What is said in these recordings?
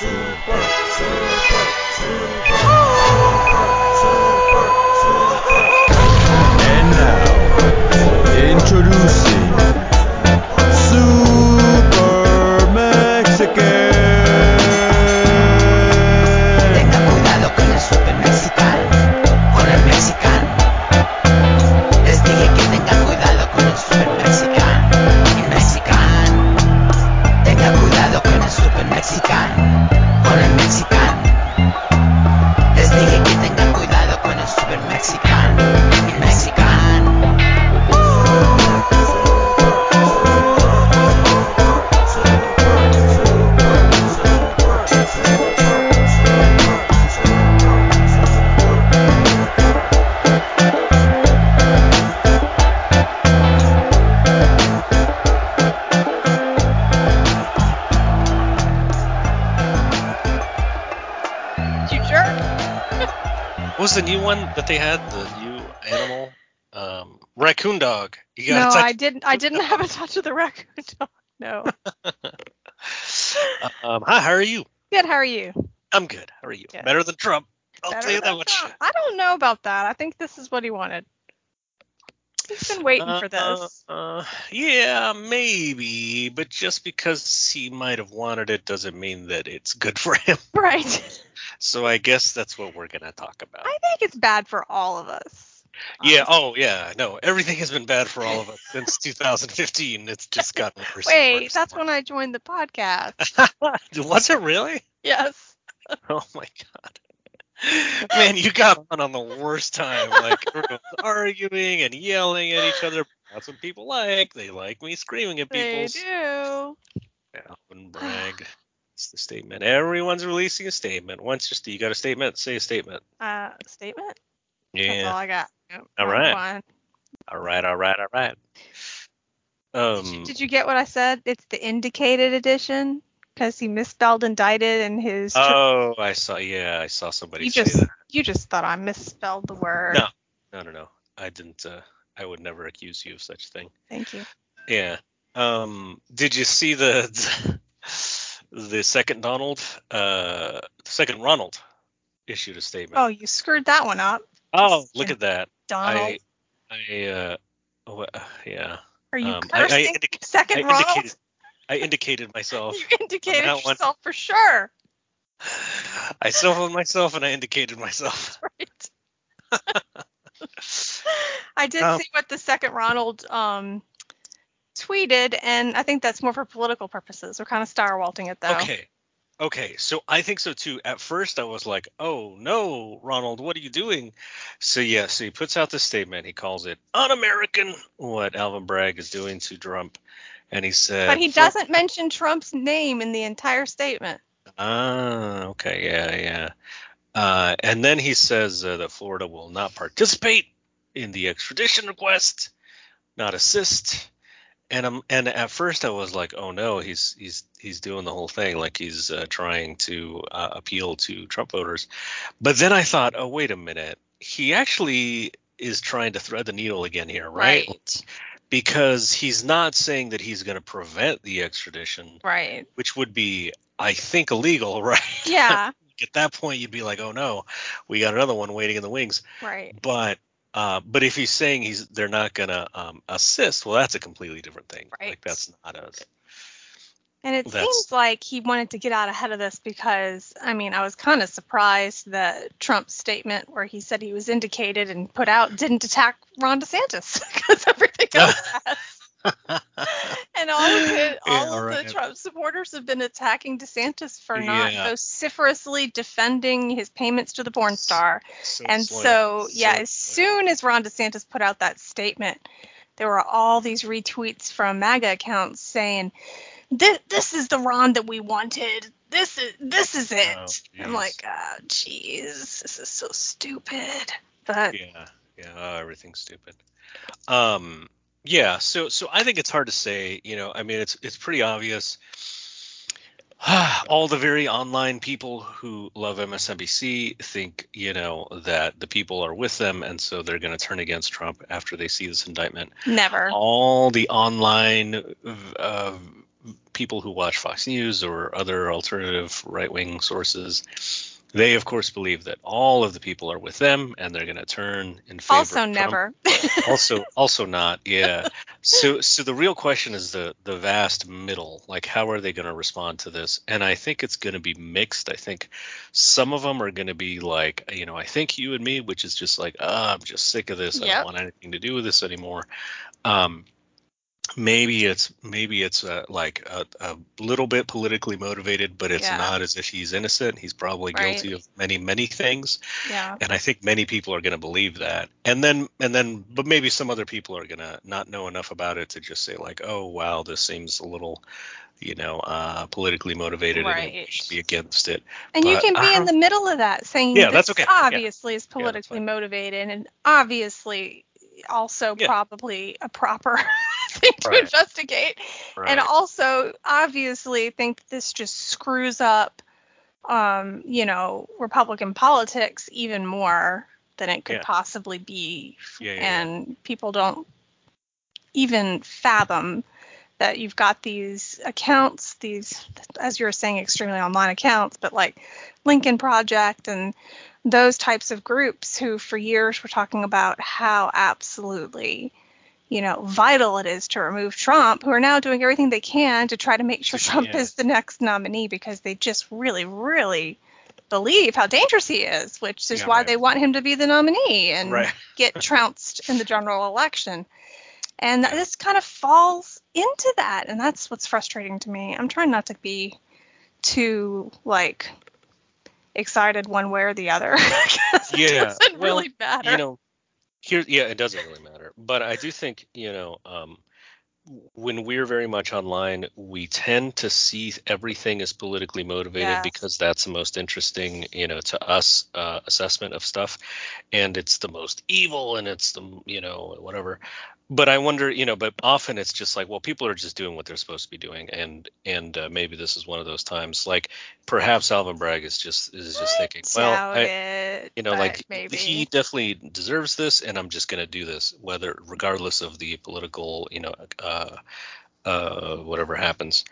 And dog. No, I didn't. I didn't have a touch of the raccoon dog. No. um, hi, how are you? Good. How are you? I'm good. How are you? Good. Better than Trump. I'll Better tell you that much. Trump. I don't know about that. I think this is what he wanted. He's been waiting for Uh, this. Uh, yeah, maybe, but just because he might have wanted it doesn't mean that it's good for him. Right. So I guess that's what we're gonna talk about. I think it's bad for all of us. Yeah. Oh, yeah. No, everything has been bad for all of us since 2015. It's just gotten worse. Wait, worse that's when I joined the podcast. Was it really? yes. Oh my god. Man, you got on on the worst time. Like everyone's arguing and yelling at each other. That's what people like. They like me screaming at people. They do. Yeah, wouldn't brag. It's the statement. Everyone's releasing a statement. Once just you got a statement, say a statement. Uh, statement. Yeah. That's all I got. Yep, All right. one. All right. All right. All right. Did you, Um. did you get what I said? It's the indicated edition because he misspelled indicted in his. Oh, I saw. Yeah, I saw somebody you say just that. you just thought I misspelled the word. No. No, no, no. I didn't. Uh, I would never accuse you of such a thing. Thank you. Yeah. Um. Did you see the the second Donald? Uh, the second Ronald issued a statement. Oh, you screwed that one up, Oh, look at that. Donald. I. I. Uh. wha- uh, Are you um, I- I cursing indic- second I Ronald? indicated. I indicated myself. You indicated that one. yourself for sure. I self myself and I indicated myself. Right. I did Um, see what the second Ronald um tweeted, and I think that's more for political purposes. We're kind of Stirewalting it though. Okay. Okay, so I think so too. At first, I was like, "Oh no, Ronald, what are you doing?" So yeah, so he puts out this statement. He calls it un-American what Alvin Bragg is doing to Trump, and he said, But he doesn't mention Trump's name in the entire statement. Ah, okay, yeah, yeah. Uh, and then he says uh, that Florida will not participate in the extradition request, not assist. And I'm and at first I was like, oh no, he's he's he's doing the whole thing, like he's uh, trying to uh, appeal to Trump voters. But then I thought, oh wait a minute, he actually is trying to thread the needle again here, right? right. Because he's not saying that he's going to prevent the extradition, Right. which would be, I think, illegal, right? Yeah. at that point you'd be like, oh no, we got another one waiting in the wings. right. But uh, but if he's saying he's they're not gonna um, assist, well, that's a completely different thing. Right. Like that's not a And it That's- seems like he wanted to get out ahead of this because, I mean, I was kind of surprised that Trump's statement where he said he was indicated and put out didn't attack Ron DeSantis because everything else has. And all of it, all Yeah, of right. the Trump supporters have been attacking DeSantis for not Yeah. vociferously defending his payments to the porn star. so And slim. so, yeah, So as slim. soon as Ron DeSantis put out that statement, there were all these retweets from MAGA accounts saying, "This, this is the Ron that we wanted. This is this is it." Oh, I'm like, ah, jeez, this is so stupid. But Yeah, yeah, oh, everything's stupid. Um, yeah, so so I think it's hard to say. You know, I mean, it's it's pretty obvious. All the very online people who love MSNBC think, you know, that the people are with them, and so they're going to turn against Trump after they see this indictment. never. All the online uh, people who watch Fox News or other alternative right wing sources, they of course believe that all of the people are with them and they're going to turn in favor. Also, never. also also not yeah. So so the real question is the the vast middle. Like how are they going to respond to this? And i think it's going to be mixed. I think some of them are going to be like you know i think you and me which is just like oh, i'm just sick of this. I don't want anything to do with this anymore. Um maybe it's maybe it's uh, like a, a little bit politically motivated but it's Yeah. not as if he's innocent he's probably Right. guilty of many many things yeah. and I think many people are going to believe that. And then and then but maybe some other people are going to not know enough about it to just say like, "Oh, wow, this seems a little, you know, uh politically motivated and Right. should be against it." And you can be in the middle of that, saying Yeah, this that's okay. Yeah. obviously is politically fine. motivated and obviously also Yeah. probably a proper thing to Right. investigate. And also obviously think this just screws up um, you know, Republican politics even more than it could Yeah. possibly be. Yeah, yeah. and people don't even fathom that you've got these accounts, these, as you were saying, extremely online accounts, but like Lincoln Project and those types of groups who for years were talking about how absolutely, you know, vital it is to remove Trump, who are now doing everything they can to try to make sure Trump yeah. is the next nominee because they just really, really believe how dangerous he is, which is Yeah, why right. they want him to be the nominee and Right. get trounced in the general election. And Yeah. this kind of falls into that, and that's what's frustrating to me. I'm trying not to be too like excited one way or the other. it Yeah, doesn't well, really matter. You know, here yeah, it doesn't really matter. But I do think, you know, um when we're very much online, we tend to see everything as politically motivated because that's the most interesting, you know, to us uh, assessment of stuff, and it's the most evil, and it's the, you know, whatever. But I wonder, you know, but often it's just like, well, people are just doing what they're supposed to be doing, and and uh, maybe this is one of those times. Like perhaps Alvin Bragg is just is just thinking, well, I, it, you know like maybe. he definitely deserves this and i'm just going to do this whether regardless of the political you know uh uh whatever happens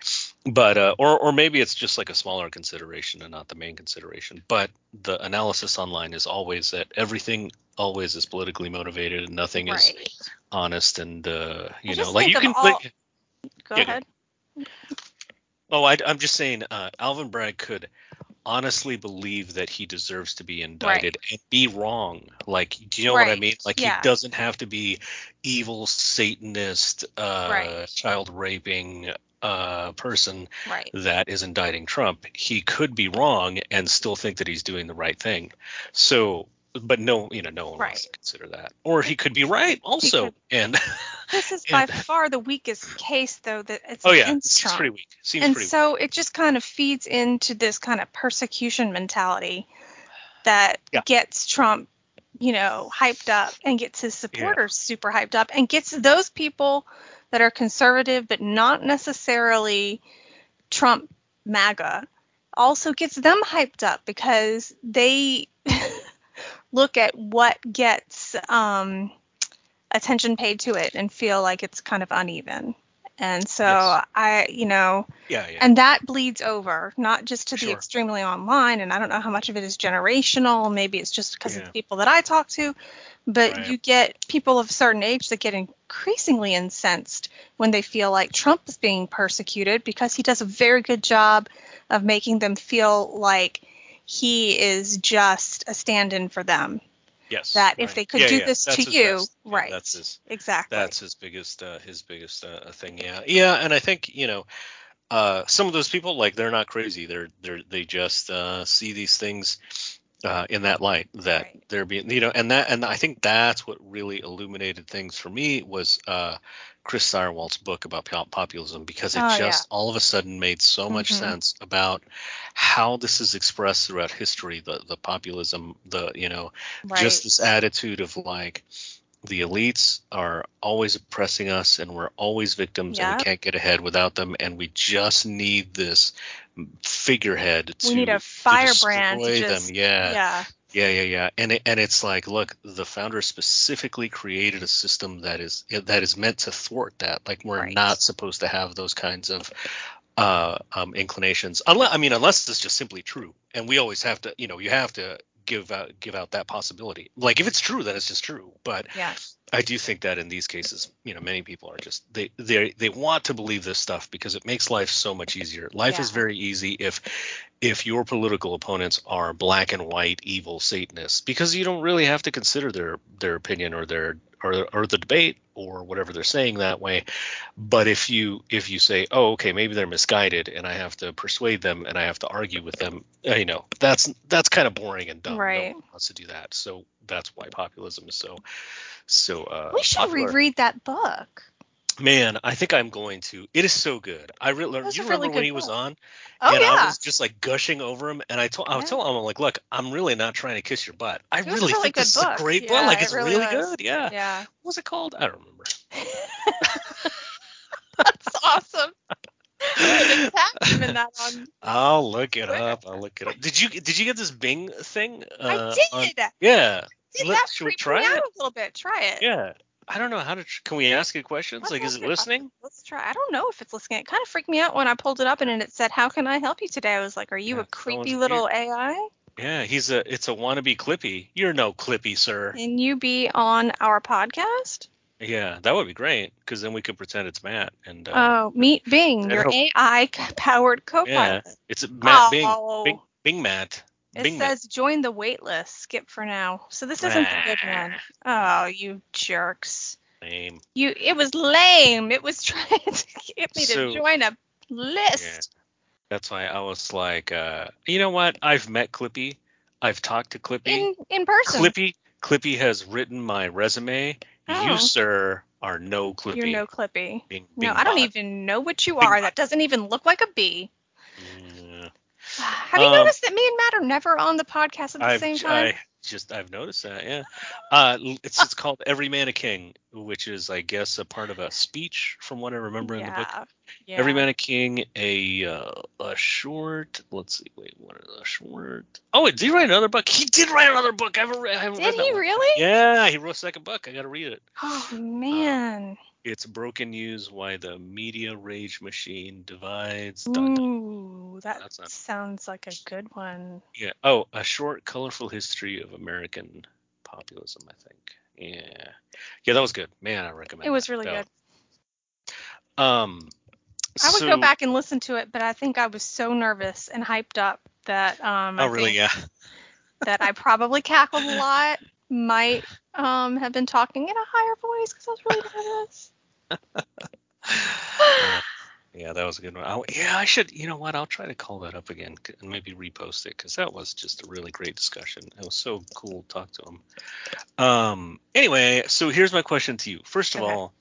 but uh or or maybe it's just like a smaller consideration and not the main consideration but the analysis online is always that everything always is politically motivated and nothing is right. Honest and uh you know like you can all- like Go Yeah, ahead. Oh, I, I'm just saying, uh, Alvin Bragg could honestly believe that he deserves to be indicted and be wrong. Like, do you know what I mean? Like, yeah. he doesn't have to be evil Satanist, uh, Right. child raping uh, person Right. that is indicting Trump. He could be wrong and still think that he's doing the right thing. So, but no, you know, no one wants to consider that. Or he could be right also. And This is by far the weakest case, though, that it's oh yeah, against it seems Trump. pretty weak. Seems and pretty weak. so it just kind of feeds into this kind of persecution mentality that Yeah. gets Trump, you know, hyped up and gets his supporters super hyped up and gets those people that are conservative but not necessarily Trump MAGA also gets them hyped up because they look at what gets um, attention paid to it and feel like it's kind of uneven. And so Yes. I, you know, Yeah, yeah. and that bleeds over not just to the Sure. extremely online and i don't know how much of it is generational maybe it's just because of the people that i talk to but Right. you get people of a certain age that get increasingly incensed when they feel like trump is being persecuted because he does a very good job of making them feel like he is just a stand-in for them Yes. that if right. they could Yeah, do yeah, this that's to you best. Yeah, right that's his exactly that's his biggest uh, his biggest uh, thing. Yeah. Yeah, and I think, you know, uh some of those people like they're not crazy. They're they're they just uh see these things uh in that light that Right. they're being you know and that and I think that's what really illuminated things for me was uh Chris Stirewalt's book about pop- populism because it Oh, yeah. just all of a sudden made so much Mhm. sense about how this is expressed throughout history the the populism the you know right just this attitude of like the elites are always oppressing us and we're always victims and we can't get ahead without them and we just need this figurehead to we need a firebrand to destroy just them yeah. yeah. Yeah yeah yeah. And it, and it's like look the founder specifically created a system that is that is meant to thwart that. Like we're Right. not supposed to have those kinds of uh, um, inclinations. Unless I mean, unless it's just simply true, and we always have to, you know, you have to give out give out that possibility. Like if it's true, then it's just true. But Yeah. I do think that in these cases, you know, many people are just they they they want to believe this stuff because it makes life so much easier. Life is very easy if if your political opponents are black and white evil Satanists because you don't really have to consider their their opinion or their or or the debate or whatever they're saying that way. But if you if you say, oh, okay, maybe they're misguided, and I have to persuade them and I have to argue with them, uh, you know, that's that's kind of boring and dumb. Right. No wants to do that. So that's why populism is so so. Uh, we should popular. reread that book. Man, I think I'm going to. It is so good. I really. You a remember when he was on? Oh and yeah. I was just like gushing over him, and I told I Yeah. telling him, I'm like, look, I'm really not trying to kiss your butt. I It really really think this is a book. great book. Yeah, Like it it's really really, was. good. Yeah. yeah. What was it called? I don't remember. That's awesome. You him in that on. I'll look it up. I'll look it up. Did you did you get this Bing thing? Uh, I on- did. yeah. Did Let- that should we try me out it? a little bit. Try it. Yeah. I don't know how to. Tr- can we ask it questions? Let's like, is it listening? Let's try. I don't know if it's listening. It kind of freaked me out when I pulled it up and it said, "How can I help you today?" I was like, "Are you Yeah, a creepy little AI? Yeah. He's a. It's a wannabe Clippy. You're no Clippy, sir. Can you be on our podcast?" Yeah, that would be great because then we could pretend it's Matt and. Uh, Oh, meet Bing, your AI powered yeah, co-pilot. it's Matt Bing. Oh. Bing. Bing Matt. It Bing says join the waitlist. Skip for now. So this isn't the good one. Oh, you jerks. Name. You it was lame. It was trying to get me So- to join a list. Yeah. That's why I was like, uh, you know what? I've met Clippy. I've talked to Clippy. In in person. Clippy. Clippy has written my resume. Oh. You, sir, are no Clippy. You're no Clippy. Bing, No, Bing I don't even know what you Bing are. bot. That doesn't even look like a bee. Yeah. Have you Um, noticed that me and Matt are never on the podcast at the I've, same time? I just I've noticed that. Yeah. Uh, it's it's called Every Man a King, which is I guess a part of a speech from what I remember in the book. yeah. Yeah. Every Man a King, a uh, a short. Let's see. Wait, what is a short? Oh, did he write another book? He did write another book. I haven't read. I haven't Did read that he one. really? Yeah, he wrote a second book. I got to read it. Oh man. It's broken news why the media rage machine divides. Ooh, that not- sounds like a good one. Yeah. Oh, a short, colorful history of American populism. I think. Yeah. Yeah, that was good. Man, I recommend. It was that. really That- good. Um. I would so- go back and listen to it, but I think I was so nervous and hyped up that um I Oh, really? Yeah. that I probably cackled a lot. Might um have been talking in a higher voice because I was really nervous. Uh, yeah, that was a good one. i yeah, I should. You know what? I'll try to call that up again and maybe repost it because that was just a really great discussion. It was so cool to talk to him. Um. Anyway, so here's my question to you. First of Okay. all,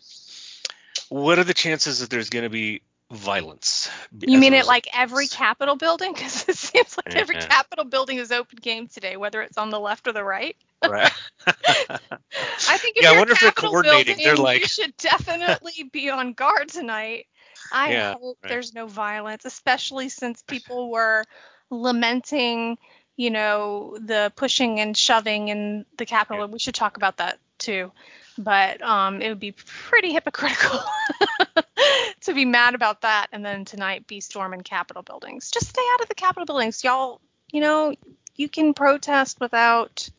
what are the chances that there's going to be violence? You mean it like every? Capitol building? Because it seems like mm-hmm. every Yeah. Capitol building is open game today, whether it's on the left or the right. Right. I think if Yeah, I you're wonder if they're coordinating. They're building, like- you should definitely be on guard tonight. I Yeah, hope right. there's no violence, especially since people were lamenting, you know, the pushing and shoving in the Capitol. Yeah. We should talk about that too. But um, it would be pretty hypocritical to be mad about that and then tonight be storming Capitol buildings. Just stay out of the Capitol buildings, y'all. You know, you can protest without,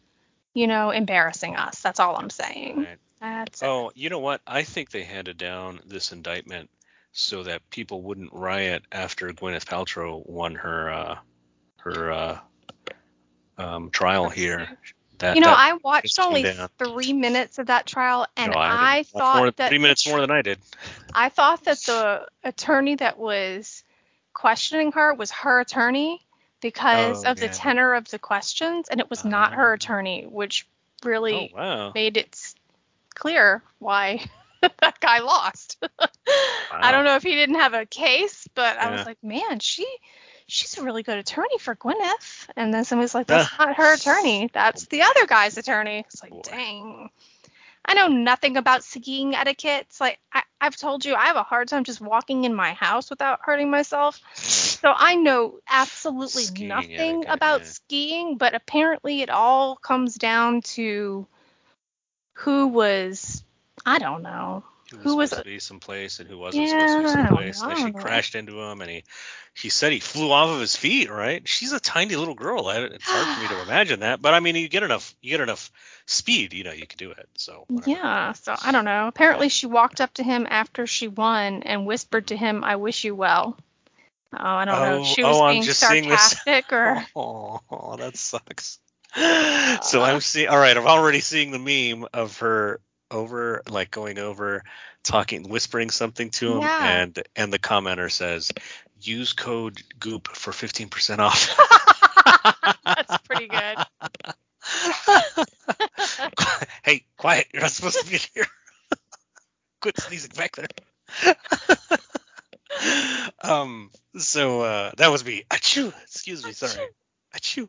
you know, embarrassing us. That's all I'm saying. Right. That's it. Oh, you know what? I think they handed down this indictment so that people wouldn't riot after Gwyneth Paltrow won her uh, her uh, um, trial here. That, you know, I watched only down. three minutes of that trial, and no, I, didn't. Thought more, that three minutes more than I did. I thought that the attorney that was questioning her was her attorney because Oh, of the tenor of the questions, and it was not her Ah. attorney, which Oh really wow! made it clear why that guy lost. I don't know if he didn't have a case, but I was like, man, she she's a really good attorney for Gwyneth. And then somebody's like, that's not her attorney. That's the other guy's attorney. It's like, Boy. dang. I know nothing about skiing etiquette. It's like I, I've told you, I have a hard time just walking in my house without hurting myself. So I know absolutely Skiing nothing etiquette, about yeah. skiing, but apparently it all comes down to who was I don't know. Who was Who was supposed to be someplace and who wasn't supposed to be Yeah, someplace. And she crashed into him, and he he said he flew off of his feet. Right? She's a tiny little girl. It's hard for me to imagine that, but I mean, you get enough you get enough speed, you know, you can do it. So whatever. Yeah, so I don't know. Apparently, she walked up to him after she won and whispered to him, "I wish you well." Oh, I don't know. Oh, if She oh, was oh, I'm being just seeing this. sarcastic or Oh, that sucks. so I'm seeing. All right, I'm already seeing the meme of her over, like going over, talking, whispering something to him, Yeah. and and the commenter says, "Use code Goop for 15% off." that's pretty good. hey, quiet! You're not supposed to be here. Quit sneezing back there. um. So uh, that was me. Achoo! Excuse me. Sorry. Achoo.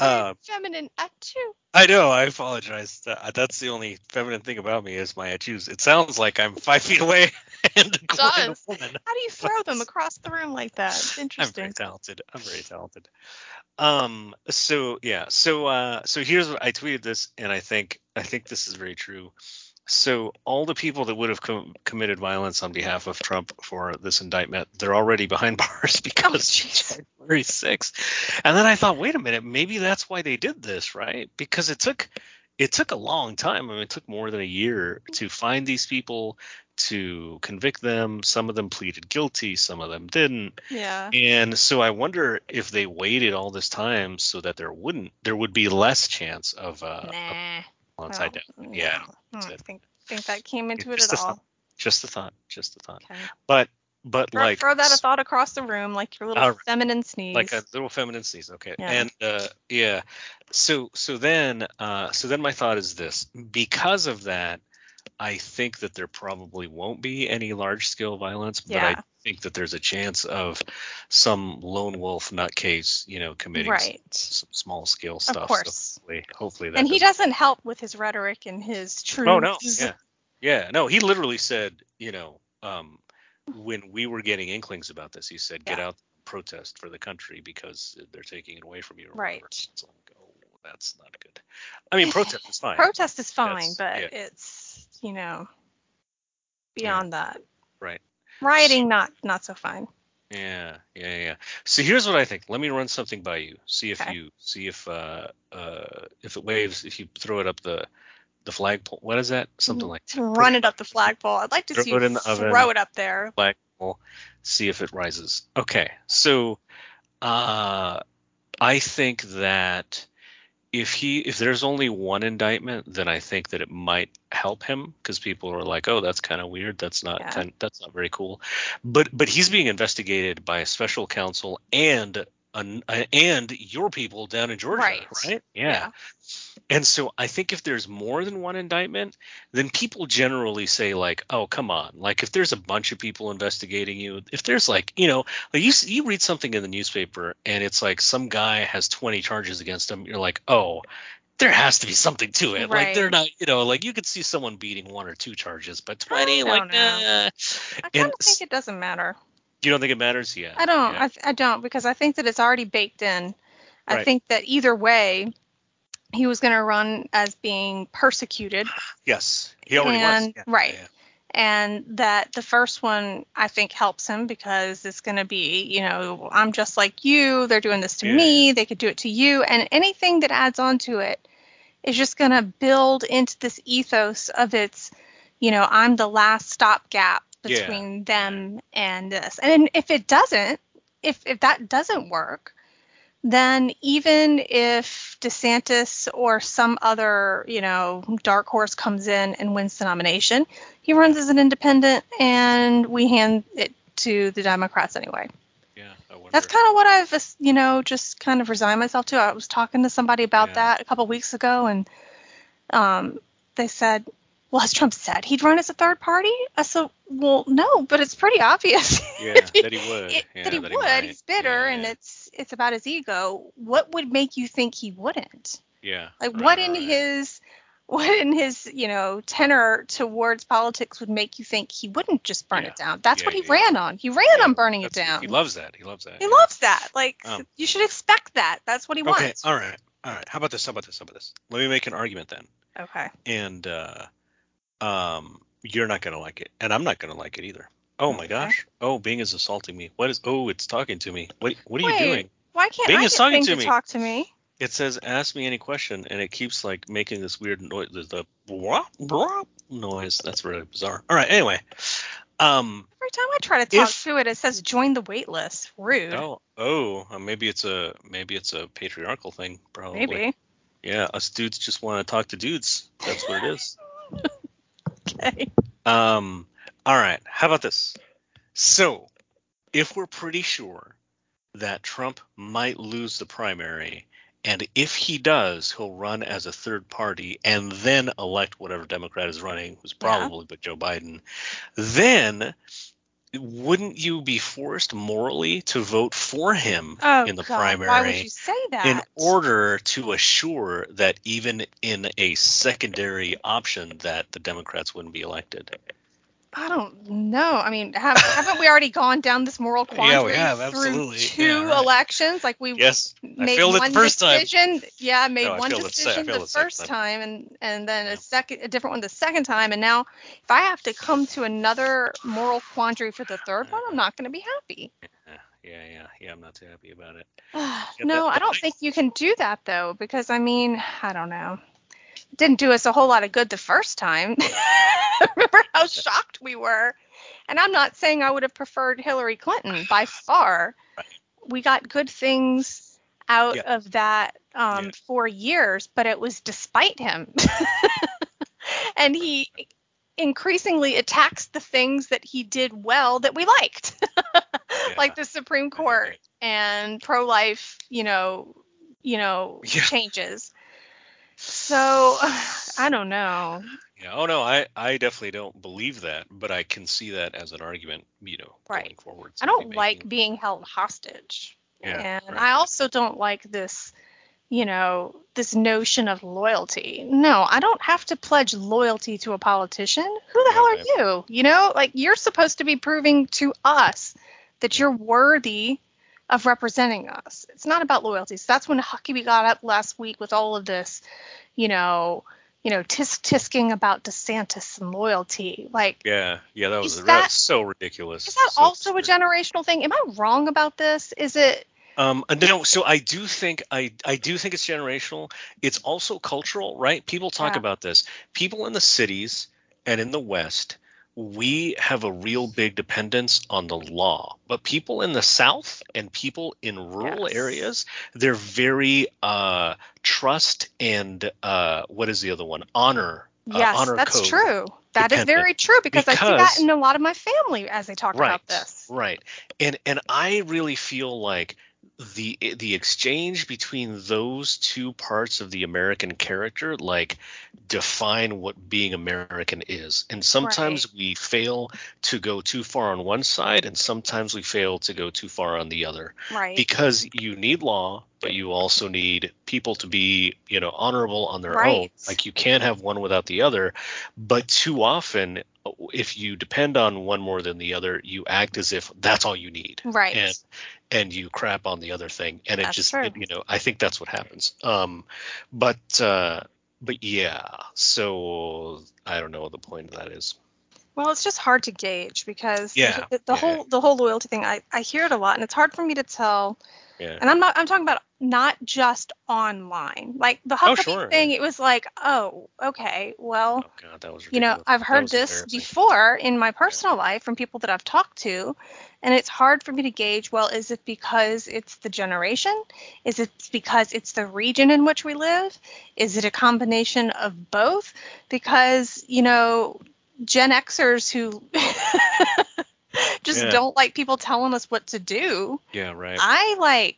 Uh, feminine. Achoo. I know. I apologize. Uh, that's the only feminine thing about me is my achoo's. It sounds like I'm five feet away and a, does. woman. How do you throw them across the room like that? It's I'm interesting. very talented. I'm very talented. Um. So yeah. So uh. So here's what I tweeted this, and I think I think this is very true. So all the people that would have com- committed violence on behalf of Trump for this indictment, they're already behind bars because Oh. January 6th. And then I thought, wait a minute, maybe that's why they did this, right? Because it took it took a long time. I mean, it took more than a year to find these people, to convict them. Some of them pleaded guilty, some of them didn't. Yeah. And so I wonder if they waited all this time so that there wouldn't there would be less chance of uh Nah. violence Well, identity. Yeah. no, I that's don't it. think think that came into it Just at all. thought. Just a thought. Just a thought. Okay. But but Throw, like throw that a thought across the room like your little right. feminine sneeze. like a little feminine sneeze okay Yeah. and uh yeah so so then uh so then my thought is this because of that i think that there probably won't be any large scale violence but i Yeah. Think that there's a chance of some lone wolf nutcase you know committing right. some small scale stuff Of course. so hopefully, hopefully that And he doesn't- doesn't help with his rhetoric and his truth. Oh no, yeah, yeah. No, he literally said, you know, um, when we were getting inklings about this, he said, get Yeah. out, protest for the country because they're taking it away from you. Right. Like, oh, that's not good. I mean, protest is fine. Protest is fine, That's- but yeah. it's you know beyond that. Right. Rioting not not so fine. Yeah, yeah, yeah. So here's what I think. Let me run something by you. See if Okay. you see if uh uh if it waves. If you throw it up the the flagpole. What is that? Something like To run it up the flagpole. I'd like to Throw see it you in the oven. throw it up there. flagpole, see if it rises. Okay, so uh, I think that if he if there's only one indictment, then I think that it might help him because people are like, oh, that's kind of weird. That's not Yeah. kind, that's not very cool. But but he's being investigated by a special counsel and an, and your people down in Georgia, Right. right? yeah. And so I think if there's more than one indictment, then people generally say like, "Oh, come on!" Like if there's a bunch of people investigating you, if there's like, you know, like you you read something in the newspaper and it's like some guy has 20 charges against him, you're like, "Oh, there has to be something to it." Right. Like they're not, you know, like you could see someone beating one or two charges, but 20, don't like, know. nah. I kind of think it doesn't matter. you don't think it matters? Yeah. I don't. Yeah. I, I don't because I think that it's already baked in. I Right. think that either way, he was going to run as being persecuted, yes, he already and- was. Yeah. right. Yeah. and that the first one I think helps him because it's going to be, you know, I'm just like you. They're doing this to Yeah. me. They could do it to you, and anything that adds on to it is just going to build into this ethos of its, you know, I'm the last stopgap between them and this. And if it doesn't, if if that doesn't work, then even if DeSantis or some other, you know, dark horse comes in and wins the nomination, he runs as an independent and we hand it to the Democrats anyway. Yeah. I. That's kind of what I've, you know, just kind of resigned myself to. I was talking to somebody about Yeah. that a couple weeks ago and um, they said, well, as Trump said, he'd run as a third party. I said, well, no, but it's pretty obvious. Yeah, that he would. it- Yeah, that he that would. he. He's bitter, Yeah, and yeah. it's it's about his ego. What would make you think he wouldn't? Yeah. Like, right, what in right. his what in his you know tenor towards politics would make you think he wouldn't just burn Yeah. it down? That's Yeah, what he yeah, ran on. He ran on burning it down. He loves that. He loves that. He loves that. Like Um, you should expect that. That's what he Okay. wants. All right. All right. How about this? How about this? How about this? Let me make an argument then. Okay. And uh, um, You're not gonna like it, and I'm not gonna like it either. Oh my gosh. Oh, Bing is assaulting me. What is? Oh, it's talking to me. What? What are Wait, you doing? Why can't Bing I is get talking Bing to me. talk to me? It says ask me any question, and it keeps like making this weird noise. The, the blah, blah noise. That's really bizarre. All right. Anyway. Um. Every time I try to talk If- to it, it says join the wait list. Rude. Oh. Oh. uh, Maybe it's a maybe it's a patriarchal thing. Probably. Maybe. Yeah. Us dudes just want to talk to dudes. That's what it is. Okay. Um, all right. How about this? So, if we're pretty sure that Trump might lose the primary, and if he does, he'll run as a third party and then elect whatever Democrat is running, who's Yeah. probably but Joe Biden, then wouldn't you be forced morally to vote for him Oh in the God, primary? why would you say that? in order to assure that even in a secondary option that the Democrats wouldn't be elected. I don't know. I mean, have, haven't we already gone down this moral Yeah, quandary we have, through two Yeah, right. elections? Like we Yes, I made it one the first time. decision. Yeah, made No, one failed it se- I decision failed the first time. time, and and then Yeah. a second, a different one the second time, and now if I have to come to another moral quandary for the third one, I'm not going to be happy. Yeah, yeah, yeah, yeah. I'm not too happy about it. no, that- I don't think you can do that though, because I mean, I don't know. Didn't do us a whole lot of good the first time. Remember how shocked we were? And I'm not saying I would have preferred Hillary Clinton by far. Right. We got good things out Yeah. of that um, Yeah. for years, but it was despite him. and he increasingly attacks the things that he did well that we liked, like the Supreme Court and pro-life, you know, you know, Yeah. changes. So I don't know. Yeah. Oh no, I I definitely don't believe that, but I can see that as an argument, you know, going forward. I don't like being held hostage. Yeah, and right, I also don't like this, you know, this notion of loyalty. No, I don't have to pledge loyalty to a politician. Who the Yeah, hell are right. you? You know, like you're supposed to be proving to us that you're worthy of representing us. It's not about loyalty. So that's when Huckabee got up last week with all of this, you know, you know, tisk tisking about DeSantis and loyalty. Like, Yeah, yeah, that was, that that- was so ridiculous. is that So also a generational thing? Am I wrong about this? Is it Um, no, so I do think I I do think it's generational. It's also cultural, right? People talk Yeah. about this. People in the cities and in the West, we have a real big dependence on the law. But people in the South and people in rural Yes. areas, they're very uh trust and uh what is the other one? Honor. uh, Yes, honor that's true. That is dependent. very true because, I see that in a lot of my family as they talk right about this. right and and i really feel like the the exchange between those two parts of the american character like define what being american is. And sometimes we fail to go too far on one side and sometimes we fail to go too far on the other. Right. because you need law but you also need people to be you know honorable on their own. Like you can't have one without the other. But too often if you depend on one more than the other you act as if that's all you need. Right. and and you crap on the other thing. And it just it- you know i think that's what happens. Um but uh but yeah. So i don't know what the point of that is well, it's just hard to gauge because Yeah, the, the yeah, whole the whole loyalty thing. I, I hear it a lot, and it's hard for me to tell. yeah And I'm not I'm talking about not just online. Like the Oh, sure, thing, it was like, oh, okay, well, oh god that was you know. I've heard this before in my personal life from people that I've talked to, and it's hard for me to gauge. Well, is it because it's the generation? Is it because it's the region in which we live? Is it a combination of both? Because you know, Gen Xers who just Yeah. don't like people telling us what to do. yeah right I like,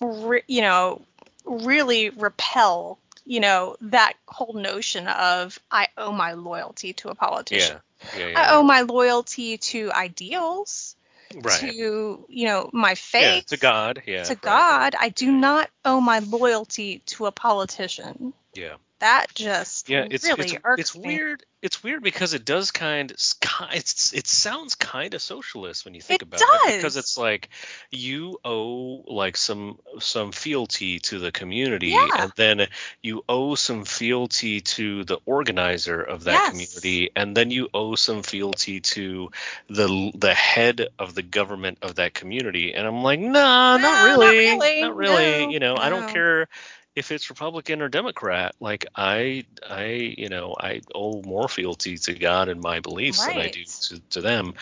re- you know, really repel, you know, that whole notion of I owe my loyalty to a politician. yeah yeah, yeah, I owe my loyalty to ideals, right to you know my yeah faith, to god yeah to right. God. I do not owe my loyalty to a politician. Yeah. That just Yeah, it's really it's, irks it's me. weird. It's weird because it does kind it's it sounds kind of socialist when you think It about it because it's like you owe like some some fealty to the community Yeah. and then you owe some fealty to the organizer of that Yes. community and then you owe some fealty to the the head of the government of that community and I'm like, "Nah, No, not not really. really. Not really. No, you know, I don't care if it's Republican or Democrat, like I, I, you know, I owe more fealty to God and my beliefs than I do to, to them.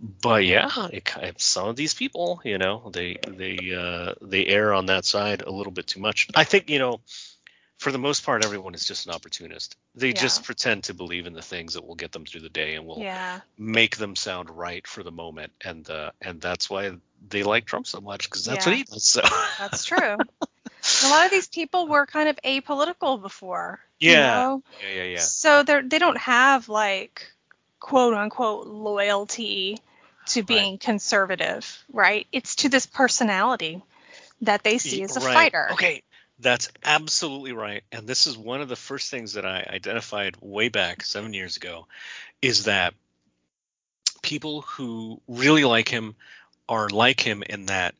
But yeah, it, some of these people, you know, they they uh, they err on that side a little bit too much. I think, you know, for the most part, everyone is just an opportunist. They Yeah. just pretend to believe in the things that will get them through the day and will Yeah. make them sound right for the moment, and uh, and that's why they like Trump so much because that's what he does. So That's true. a lot of these people were kind of apolitical before. you Yeah. know? yeah, yeah, yeah. So they're they don't have like quote unquote loyalty to being conservative, right? It's to this personality that they see as a right. fighter. Okay, that's absolutely right. And this is one of the first things that I identified way back seven years ago is that people who really like him are like him in that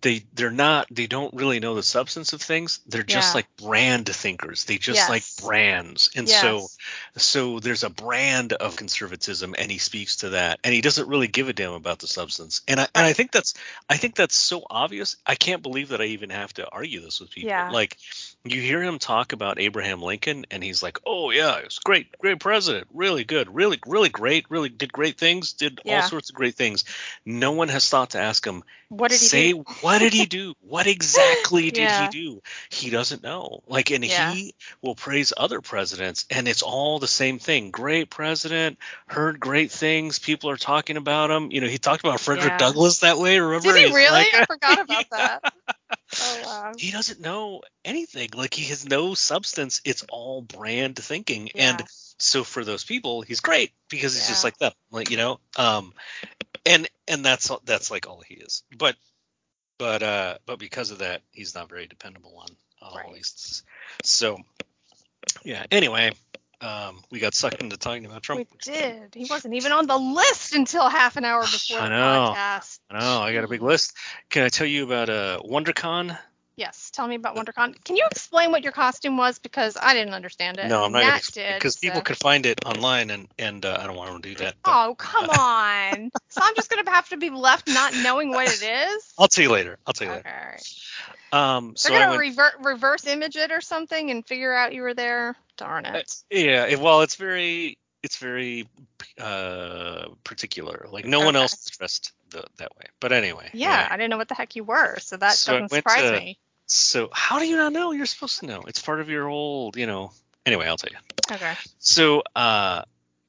they they're not they don't really know the substance of things they're just Yeah. like brand thinkers they just Yes. like brands and so Yes. so there's a brand of conservatism and he speaks to that and he doesn't really give a damn about the substance and i and i think that's i think that's so obvious i can't believe that i even have to argue this with people Yeah. like you hear him talk about abraham lincoln and he's like oh yeah it's great great president really good really really great really did great things did all sorts of great things no one has thought to ask him What did he say do? what did he do what exactly did Yeah. he do he doesn't know like and Yeah. he will praise other presidents and it's all the same thing great president heard great things people are talking about him you know he talked about frederick Yeah. douglass that way remember Did he He's really? like- I forgot about that. Oh wow. he doesn't know anything. Like he has no substance. It's all brand thinking. Yeah. and so for those people he's great because he's just like them like you know um and and that's all- that's like all he is. But but uh but because of that he's not very dependable on on Right. all these so yeah. Anyway um we got sucked into talking about trump We did. He wasn't even on the list until half an hour before I the know. podcast. i know i got a big list can i tell you about uh wondercon Yes, tell me about WonderCon. Can you explain what your costume was because I didn't understand it. no i'm not Nat did, because people so- could find it online and and uh, i don't want to do that but Oh come on! so I'm just gonna have to be left not knowing what it is. i'll tell you later i'll tell you Okay, later all right. um so They're gonna went, revert, reverse image it or something and figure out you were there. Darn it. Yeah, it, well, it's very it's very uh particular. Like no one else is dressed the, that way. But anyway. Yeah, I didn't know what the heck you were, so that so doesn't surprise to- me. So how do you not know? You're supposed to know. It's part of your old, you know. Anyway, I'll tell you. Okay. So uh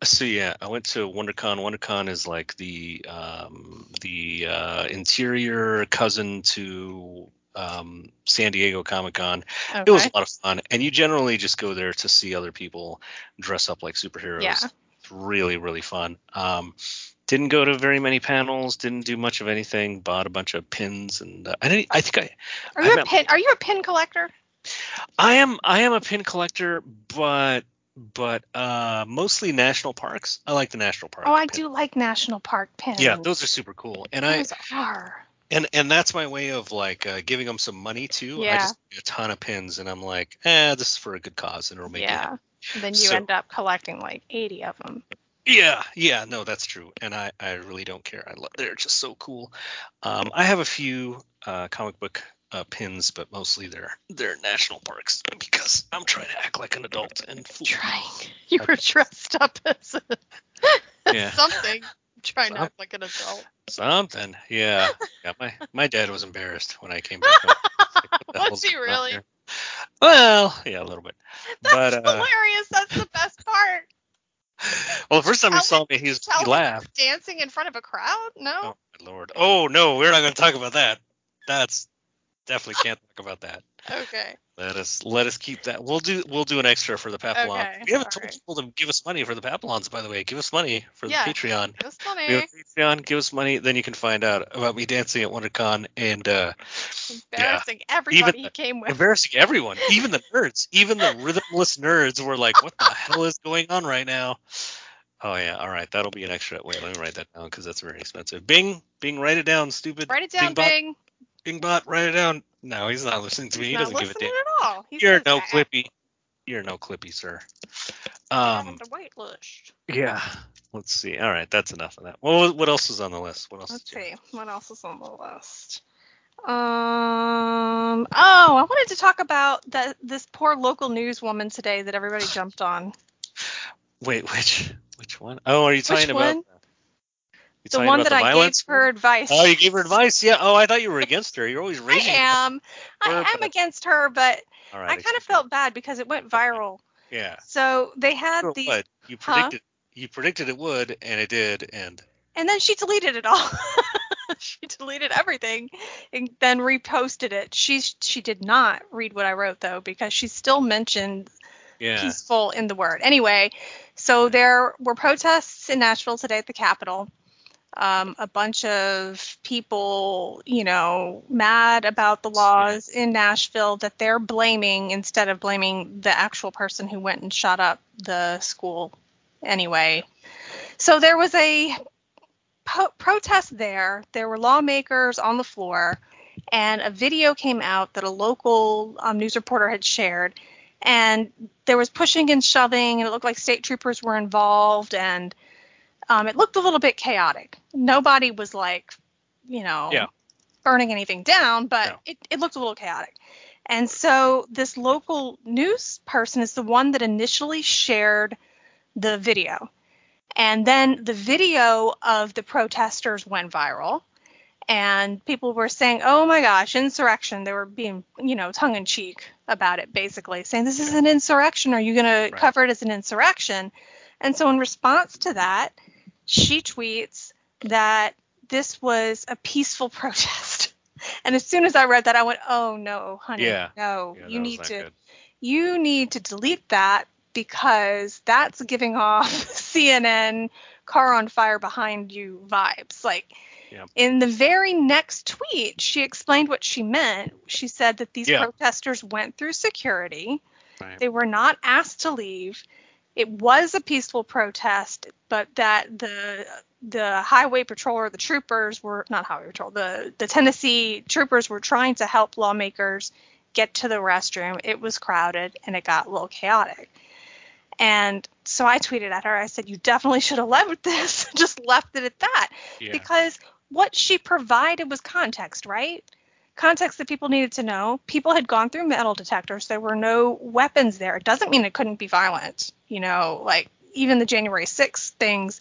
so yeah, I went to WonderCon. WonderCon is like the um the uh interior cousin to um San Diego Comic Con. Okay. It was a lot of fun, and you generally just go there to see other people dress up like superheroes. Yeah. It's really, really fun. Um, didn't go to very many panels. Didn't do much of anything. Bought a bunch of pins, and uh, I didn't. I think I. Are you I a pin? Are you a pin collector? I am. I am a pin collector, but but uh, mostly national parks. I like the national park. Oh, I pin. do like national park pins. Yeah, those are super cool, and I are. and and that's my way of like uh, giving them some money too. I Yeah. just get a ton of pins, and I'm like, eh, this is for a good cause, and it'll make. Yeah. And then you So- end up collecting like 80 of them. Yeah, yeah, no, that's true, and I, I really don't care. I love, they're just so cool. Um, I have a few uh, comic book uh, pins, but mostly they're they're national parks because I'm trying to act like an adult and fool. Trying. You were dressed up as a, Yeah. something. Trying to Some- act like an adult. Something, yeah. yeah. My my dad was embarrassed when I came back. home. Was he really? Well, yeah, a little bit. That's But, uh, hilarious. That's the best part. Well, the first time he saw me, he, Tell he laughed. dancing in front of a crowd? No. Oh my lord. Oh no, we're not going to talk about that. That's definitely can't talk about that. Okay. Let us let us keep that. We'll do we'll do an extra for the Papillon. Okay, We haven't told alright. people to give us money for the Papillons, by the way. Give us money for Yeah. the Patreon. Just We have Patreon. Give us money, then you can find out about me dancing at WonderCon and uh, Embarrassing everybody Even came with. Embarrassing everyone, even the nerds, even the rhythmless nerds were like, "What the hell is going on right now?" Oh yeah, all right, that'll be an extra. Wait, let me write that down because that's very expensive. Bing, Bing, write it down, stupid. Write it down, Bing, Bing. Bot, Bing bot, write it down. No, he's not listening to me. He's he doesn't give a damn. at all. He You're no that. clippy. You're no clippy, sir. Um, the yeah. Let's see. All right, that's enough of that. What what else is on the list? What else? Let's see what else is on the list. Um. Oh, I wanted to talk about that this poor local newswoman today that everybody jumped on. Wait, which which one? Oh, are you talking about? The one that the I gave her advice. Oh, you gave her advice? Yeah. Oh, I thought you were against her. You're always raging. I am. I am against her, but right. I kind of felt bad because it went viral. Yeah. So they had Sure, these, But you Huh? predicted you predicted it would, and it did, and and then she deleted it all. she deleted everything and then reposted it. She she did not read what I wrote though because she still mentioned yeah. peaceful in the word. Anyway, so there were protests in Nashville today at the Capitol. Um, a bunch of people, you know, mad about the laws in Nashville that they're blaming instead of blaming the actual person who went and shot up the school anyway. So there was a po- protest there. There were lawmakers on the floor, and a video came out that a local um, news reporter had shared. And there was pushing and shoving, and it looked like state troopers were involved, and um, it looked a little bit chaotic. Nobody was like, you know, Yeah. burning anything down, but No. it, it looked a little chaotic. And so this local news person is the one that initially shared the video. And then the video of the protesters went viral. And people were saying, oh my gosh, insurrection. They were being, you know, tongue in cheek about it, basically, saying, this is an insurrection. Are you going to cover it as an insurrection? And so, in response to that, she tweets that this was a peaceful protest. And as soon as I read that, I went, oh no, honey, Yeah. no, Yeah, you need to good. you need to delete that because that's giving off CNN car on fire behind you vibes. Like Yep. in the very next tweet, she explained what she meant. She said that these Yeah. protesters went through security. Right. They were not asked to leave. It was a peaceful protest, but that the the highway patrol or the troopers were not highway patrol. The the Tennessee troopers were trying to help lawmakers get to the restroom. It was crowded and it got a little chaotic. And so I tweeted at her. I said, "You definitely should have left this. Just left it at that." Yeah. Because what she provided was context, right? Context that people needed to know. People had gone through metal detectors. There were no weapons there. It doesn't mean it couldn't be violent. You know, like even the January 6th things,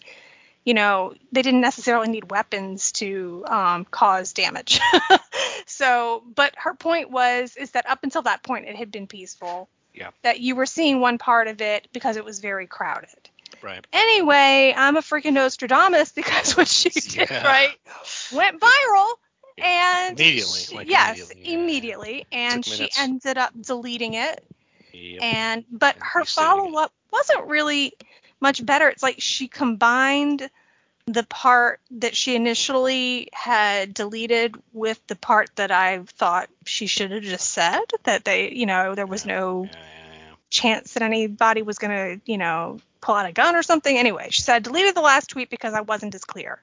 you know, they didn't necessarily need weapons to um, cause damage. so, but her point was is that up until that point, it had been peaceful. Yeah. That you were seeing one part of it because it was very crowded. Right. Anyway, I'm a freaking Nostradamus because what she did, Yeah. right, went viral. And Immediately, she- like yes, immediately, immediately, and she ended up deleting it. Yep. And but And her follow up wasn't really much better. It's like she combined the part that she initially had deleted with the part that I thought she should have just said that they, you know, there was no Yeah, yeah, yeah. chance that anybody was going to, you know, pull out a gun or something. Anyway, she said, I deleted the last tweet because I wasn't as clear.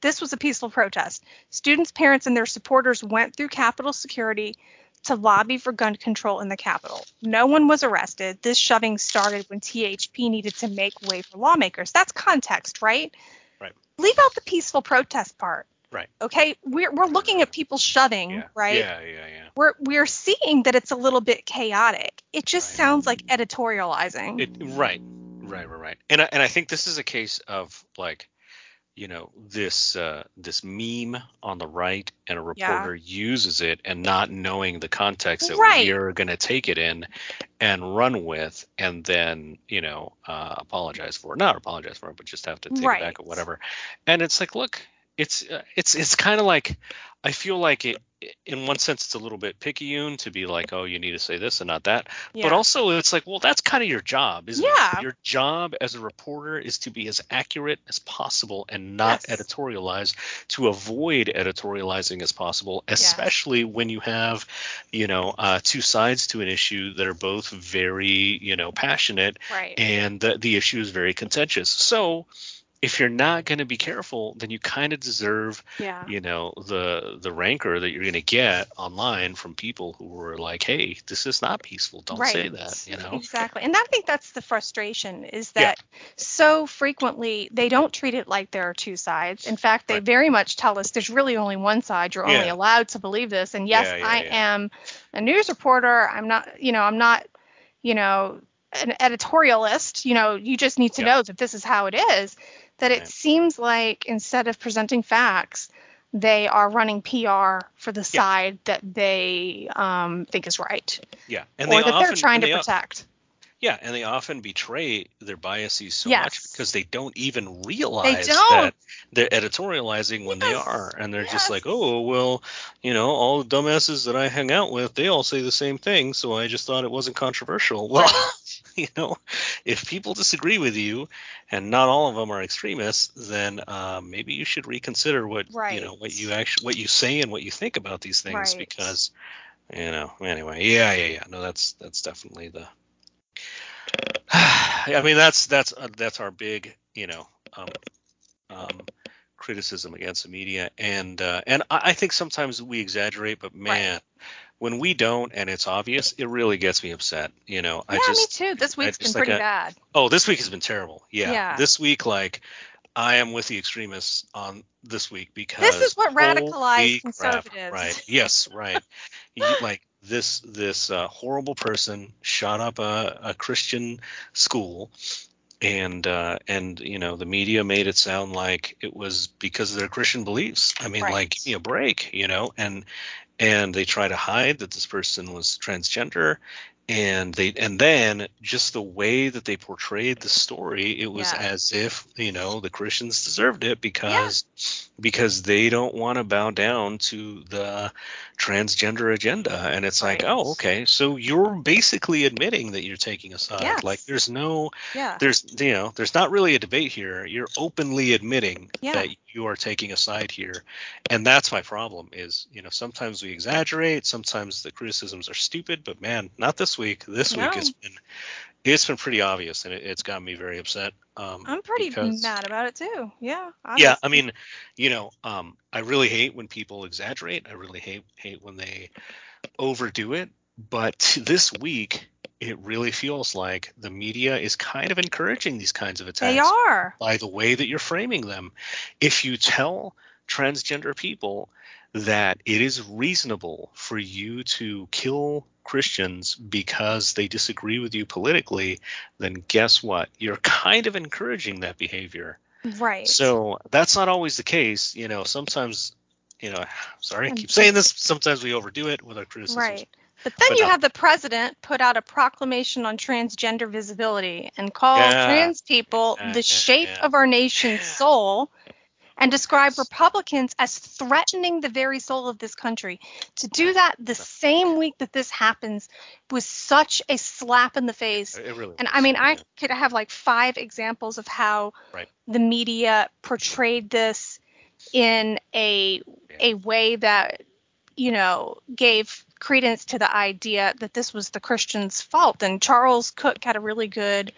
This was a peaceful protest. Students, parents, and their supporters went through Capitol security to lobby for gun control in the Capitol. No one was arrested. This shoving started when THP needed to make way for lawmakers. That's context, right? Right. Leave out the peaceful protest part. Right. Okay, we're we're looking at people shoving, Yeah. right? Yeah, yeah, yeah. We're we're seeing that it's a little bit chaotic. It just Right. sounds like editorializing. It, right, right, right, right. And I, and I think this is a case of like, you know, this uh, this meme on the right, and a Yeah. reporter uses it and not knowing the context that Right. we're going to take it in and run with, and then you know uh, apologize for it. Not apologize for it, but just have to take Right. it back or whatever. And it's like, look, it's uh, it's it's kind of like I feel like it in one sense it's a little bit picayune to be like, oh, you need to say this and not that. Yeah. But also it's like, well, that's kind of your job, isn't Yeah. it? Your job as a reporter is to be as accurate as possible and not Yes. editorialize, to avoid editorializing as possible, especially when you have, you know, uh, two sides to an issue that are both very, you know, passionate Right. and the, the issue is very contentious. So if you're not going to be careful, then you kind of deserve yeah. you know the the rancor that you're going to get online from people who are like hey this is not peaceful don't right. say that you know Exactly. And I think that's the frustration is Yeah. that so frequently they don't treat it like there are two sides. In fact, they Right. very much tell us there's really only one side. You're only allowed to believe this. And yes, Yeah, yeah, I yeah. am a news reporter. I'm not, you know, I'm not, you know, an editorialist. You know, you just need to Yeah. know that this is how it is. That it Right. seems like instead of presenting facts, they are running PR for the Yeah. side that they um, think is right, yeah and or they that often they're trying to they protect. yeah and they often betray their biases so Yes. much because they don't even realize they don't. that they're editorializing when they are and they're just like oh well you know all the dumbasses that i hang out with they all say the same thing so i just thought it wasn't controversial well you know if people disagree with you and not all of them are extremists then uh, maybe you should reconsider what you know what you actually what you say and what you think about these things Right. because you know anyway yeah yeah yeah. No that's that's definitely the i mean that's that's uh, that's our big you know um, um, criticism against the media and uh, and I, I think sometimes we exaggerate but man when we don't and it's obvious it really gets me upset you know i yeah, just me too. This week's been like pretty a- bad. Oh, this week has been terrible. Yeah. Yeah. This week, like, I am with the extremists on this week because This is what radicalized crap, conservatives. Right. Yes. Right. you, like this this uh, horrible person shot up a, a Christian school. And uh, and you know the media made it sound like it was because of their Christian beliefs. I mean, Right. like give me a break, you know. And and they try to hide that this person was transgender and they and then just the way that they portrayed the story it was Yeah. as if you know the christians deserved it because because they don't want to bow down to the transgender agenda and it's like Right. oh okay so you're basically admitting that you're taking a side Yes. like there's no Yeah. there's you know there's not really a debate here you're openly admitting Yeah. that you are taking a side here and that's my problem is you know sometimes we exaggerate sometimes the criticisms are stupid but man not this week this week it's been it's been pretty obvious and it, it's got me very upset um I'm pretty because- mad about it too. Yeah. yeah i mean you know um i really hate when people exaggerate i really hate hate when they overdo it but this week it really feels like the media is kind of encouraging these kinds of attacks they are. by the way that you're framing them. If you tell transgender people that it is reasonable for you to kill Christians because they disagree with you politically, then guess what? You're kind of encouraging that behavior. Right. So that's not always the case. You know, sometimes, you know, sorry, I keep saying this. Sometimes we overdo it with our criticisms. Right. But then But you no. have the president put out a proclamation on transgender visibility and call Yeah. trans people Yeah, the shape yeah. of our nation's soul and describe Republicans as threatening the very soul of this country. To do that the same week that this happens was such a slap in the face. It really And was, I mean, I yeah. could have like five examples of how Right. the media portrayed this in a a way that you know gave credence to the idea that this was the Christians' fault. And Charles Cooke had a really good.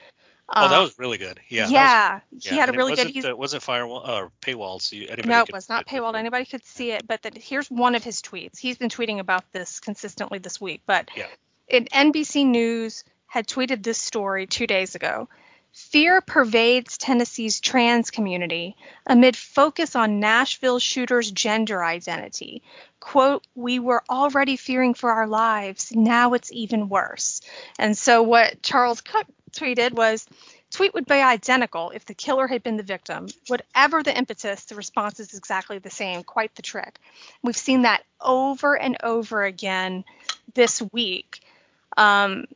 Oh, that um, was really good. Yeah. that was yeah, Yeah, he had a it really good. He's, uh, wasn't firewall or paywall, so you, anybody no, it was not paywalled. Anybody could see it, but that here's one of his tweets. He's been tweeting about this consistently this week. But Yeah. it, NBC News had tweeted this story two days ago. Fear pervades Tennessee's trans community amid focus on Nashville shooter's gender identity. Quote, we were already fearing for our lives. Now it's even worse. And so what Charles Cooke tweeted was tweet would be identical if the killer had been the victim. Whatever the impetus, the response is exactly the same. Quite the trick. We've seen that over and over again this week, um,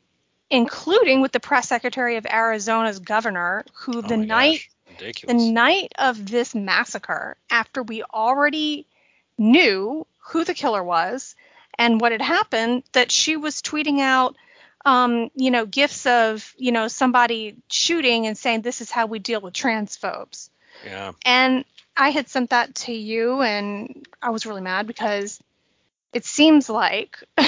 including with the press secretary of Arizona's governor, who Oh the night the night of this massacre, after we already knew who the killer was and what had happened that she was tweeting out um, you know, gifts of, you know, somebody shooting and saying this is how we deal with transphobes. Yeah. And I had sent that to you and I was really mad because it seems like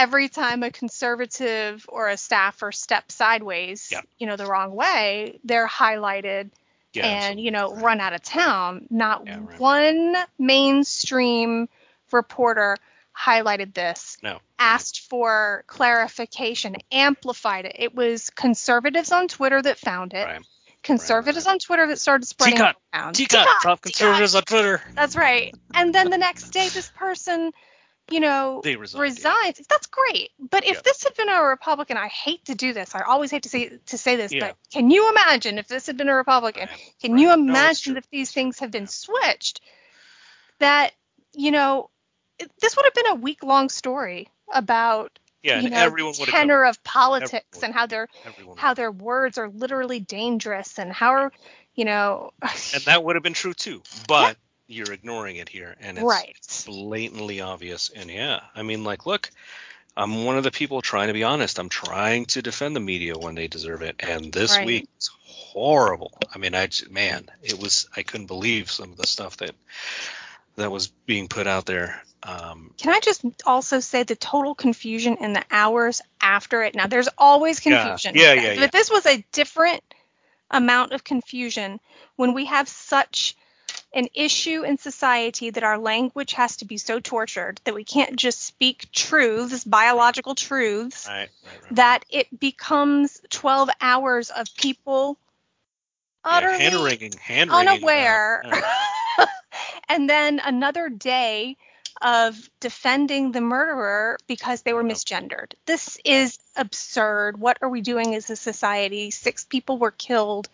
every time a conservative or a staffer steps sideways, Yeah. you know, the wrong way, they're highlighted Yeah. and you know absolutely. run out of town. Not Yeah, right. one mainstream reporter highlighted this, No. asked for clarification, amplified it. It was conservatives on Twitter that found it. Right. Conservatives on Twitter that started spreading it around. Teacot, from Teacot. conservatives on Twitter. That's right. And then the next day, this person, you know, They resigned, resigns. That's great. But if Yeah. this had been a Republican, I hate to do this. I always hate to say to say this, Yeah. but can you imagine if this had been a Republican? Right, Can you right. No, it's imagine true. if these things have been switched? That you know, it- this would have been a week long story about Yeah, you know everyone the would have tenor of politics would. and how their how their words are literally dangerous and how are you know and that would have been true too. But you're ignoring it here, and it's, Right. it's blatantly obvious. And yeah, I mean, like, look, I'm one of the people trying to be honest. I'm trying to defend the media when they deserve it, and this Right. week was horrible. I mean, I man, it was. I couldn't believe some of the stuff that that was being put out there. Um, Can I just also say the total confusion in the hours after it? Now, there's always Yeah. confusion. Yeah, yeah, yeah. But this was a different amount of confusion when we have such an issue in society that our language has to be so tortured that we can't just speak truths, biological truths, right, right, right. that it becomes 12 hours of people yeah, utterly hand wringing, hand wringing. Uh, unaware. Yeah. and then another day of defending the murderer because they were Yeah. misgendered. This is absurd. What are we doing as a society? Six people were killed.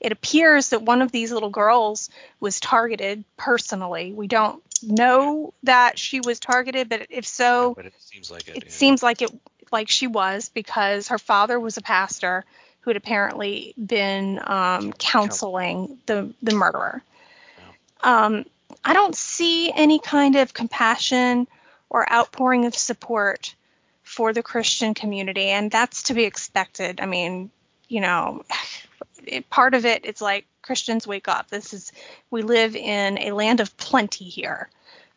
It appears that one of these little girls was targeted personally. We don't know that she was targeted, but if so, but it seems like it. it yeah. seems like it like she was because her father was a pastor who had apparently been um, counseling the the murderer. Um, I don't see any kind of compassion or outpouring of support for the Christian community, and that's to be expected. I mean, you know, it, part of it, it's like Christians wake up. This is we live in a land of plenty here,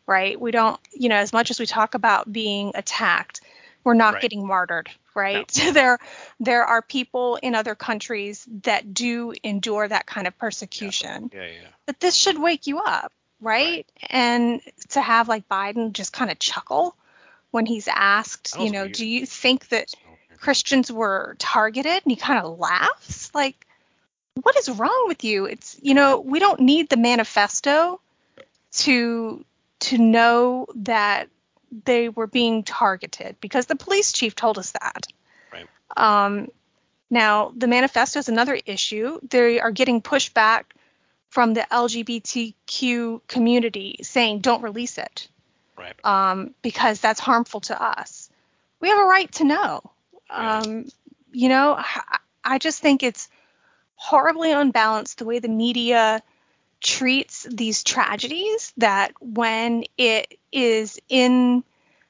right? We don't, you know, as much as we talk about being attacked, we're not Right. getting martyred, right? there there are people in other countries that do endure that kind of persecution. Yeah, yeah. But this should wake you up, right? And to have like Biden just kind of chuckle when he's asked, you know, weird. do you think that Christians were targeted? And he kind of laughs. Like, what is wrong with you? It's, you know, we don't need the manifesto to to know that they were being targeted because the police chief told us that. Right. Um, now, the manifesto is another issue. They are getting pushback from the LGBTQ community saying don't release it Right. um, because that's harmful to us. We have a right to know. Yeah. Um, you know, I, I just think it's horribly unbalanced the way the media treats these tragedies that when it is in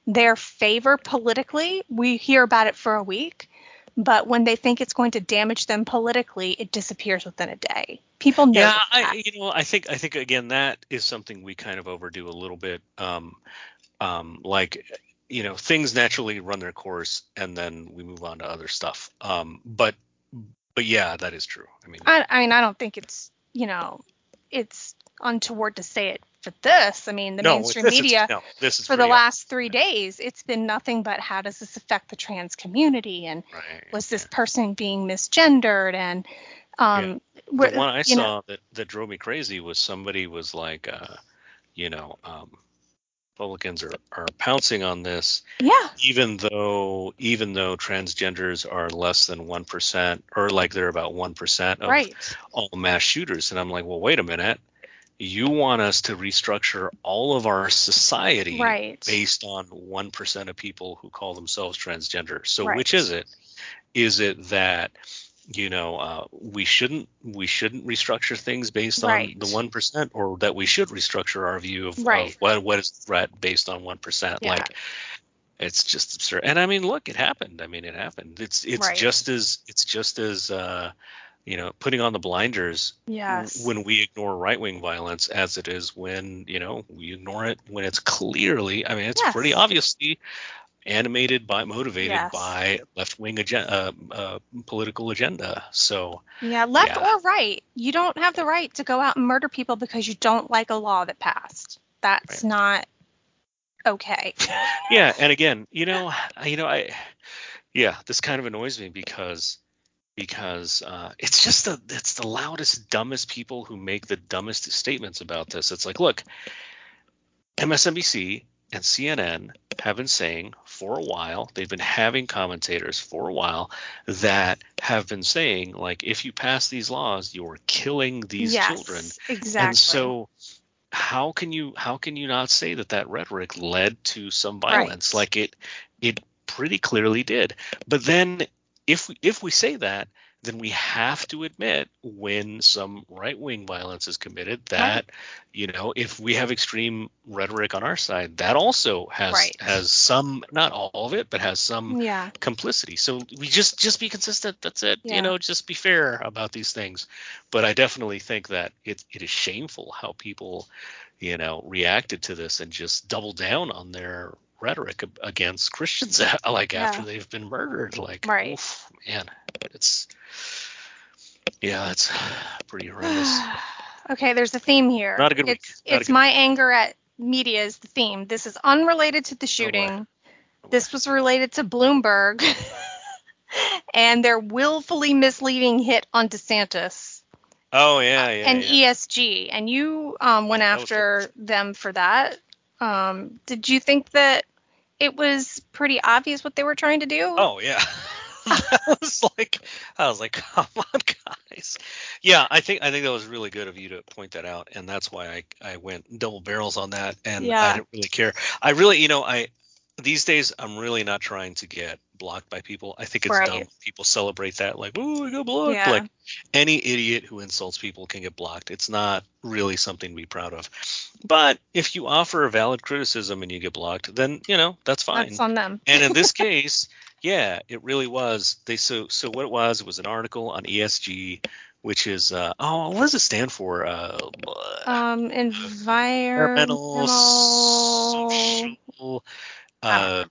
their favor politically, we hear about it for a week. But when they think it's going to damage them politically, it disappears within a day. People know yeah. I, you know i think i think again that is something we kind of overdo a little bit um um like you know things naturally run their course and then we move on to other stuff um but but yeah that is true. I mean I, I mean, I don't think it's, you know, it's untoward to say it for this. I mean, the no, mainstream this is- media no, this is for the last three days, it's been nothing but how does this affect the trans community? And right, was this yeah. person being misgendered? And um the one i you know- saw that that drove me crazy was somebody was like uh you know um republicans are are pouncing on this yeah. even though even though transgenders are less than 1% or like they're about 1% of right. all mass shooters. And i'm like well wait a minute. You want us to restructure all of our society right. based on 1% of people who call themselves transgender. So Right. which is it? Is it that you know, uh, we shouldn't we shouldn't restructure things based Right. on the one percent, or that we should restructure our view of, Right. of what what is threat based on one percent. Yeah. Like it's just absurd. And I mean, look, it happened. I mean, it happened. It's it's Right. just as it's just as uh, you know, putting on the blinders Yes. when we ignore right wing violence as it is when you know we ignore it when it's clearly. I mean, it's Yes. pretty obviously animated by motivated Yes. by left wing agenda, uh, uh, political agenda. So Yeah, left Yeah. or right, you don't have the right to go out and murder people because you don't like a law that passed. That's Right. not okay. yeah, and again, you know, you know, I, yeah, this kind of annoys me because because uh, it's just the it's the loudest, dumbest people who make the dumbest statements about this. It's like, look, MSNBC and CNN have been saying for a while, they've been having commentators for a while that have been saying, like, if you pass these laws, you're killing these yes, children. Exactly. And so how can you how can you not say that that rhetoric led to some Right. violence like it it pretty clearly did. But then if we, if we say that then we have to admit when some right-wing violence is committed that you know if we have extreme rhetoric on our side that also has Right. has some not all of it but has some yeah. complicity. So we just just be consistent. That's it. Yeah. You know, just be fair about these things. But I definitely think that it it is shameful how people, you know, reacted to this and just doubled down on their rhetoric against Christians like after they've been murdered. Like, Right. oof, man, it's yeah, it's pretty horrendous. okay, there's a theme here. Not a good week. It's, Not a it's good my anger at media is the theme. This is unrelated to the shooting. this was related to Bloomberg and their willfully misleading hit on DeSantis Oh yeah, yeah. and yeah. ESG. And you um, went was after them for that. Um, did you think that it was pretty obvious what they were trying to do? Oh yeah. I was like, I was like, come on, guys. Yeah, I think I think that was really good of you to point that out, and that's why I I went double barrels on that, and Yeah. I didn't really care. I really, you know, I these days I'm really not trying to get blocked by people. I think it's Right. dumb. People celebrate that like, oh, I got blocked. Yeah. Like any idiot who insults people can get blocked. It's not really something to be proud of. But if you offer a valid criticism and you get blocked, then you know that's fine That's on them. and in this case, yeah, it really was. They so so what it was it was an article on ESG, which is uh, oh what does it stand for? Uh, Um, environmental, environmental, social, uh,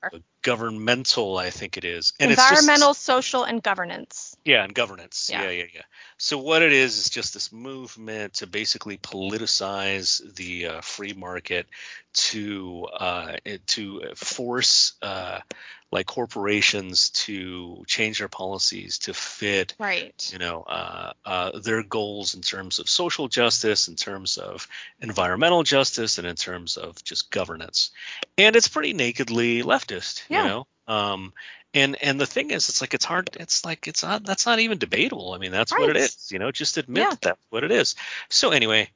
governmental, I think it is. And it's just- environmental, social, and governance. yeah, and governance. Yeah. Yeah. yeah, yeah, So what it is is just this movement to basically politicize the uh, free market to uh, to force uh, like corporations to change their policies to fit Right. you know uh, uh, their goals in terms of social justice in terms of environmental justice and in terms of just governance and it's pretty nakedly leftist Yeah. you know um and and the thing is it's like it's hard it's like it's not that's not even debatable i mean that's what it is you know just admit Yeah. that that's what it is so anyway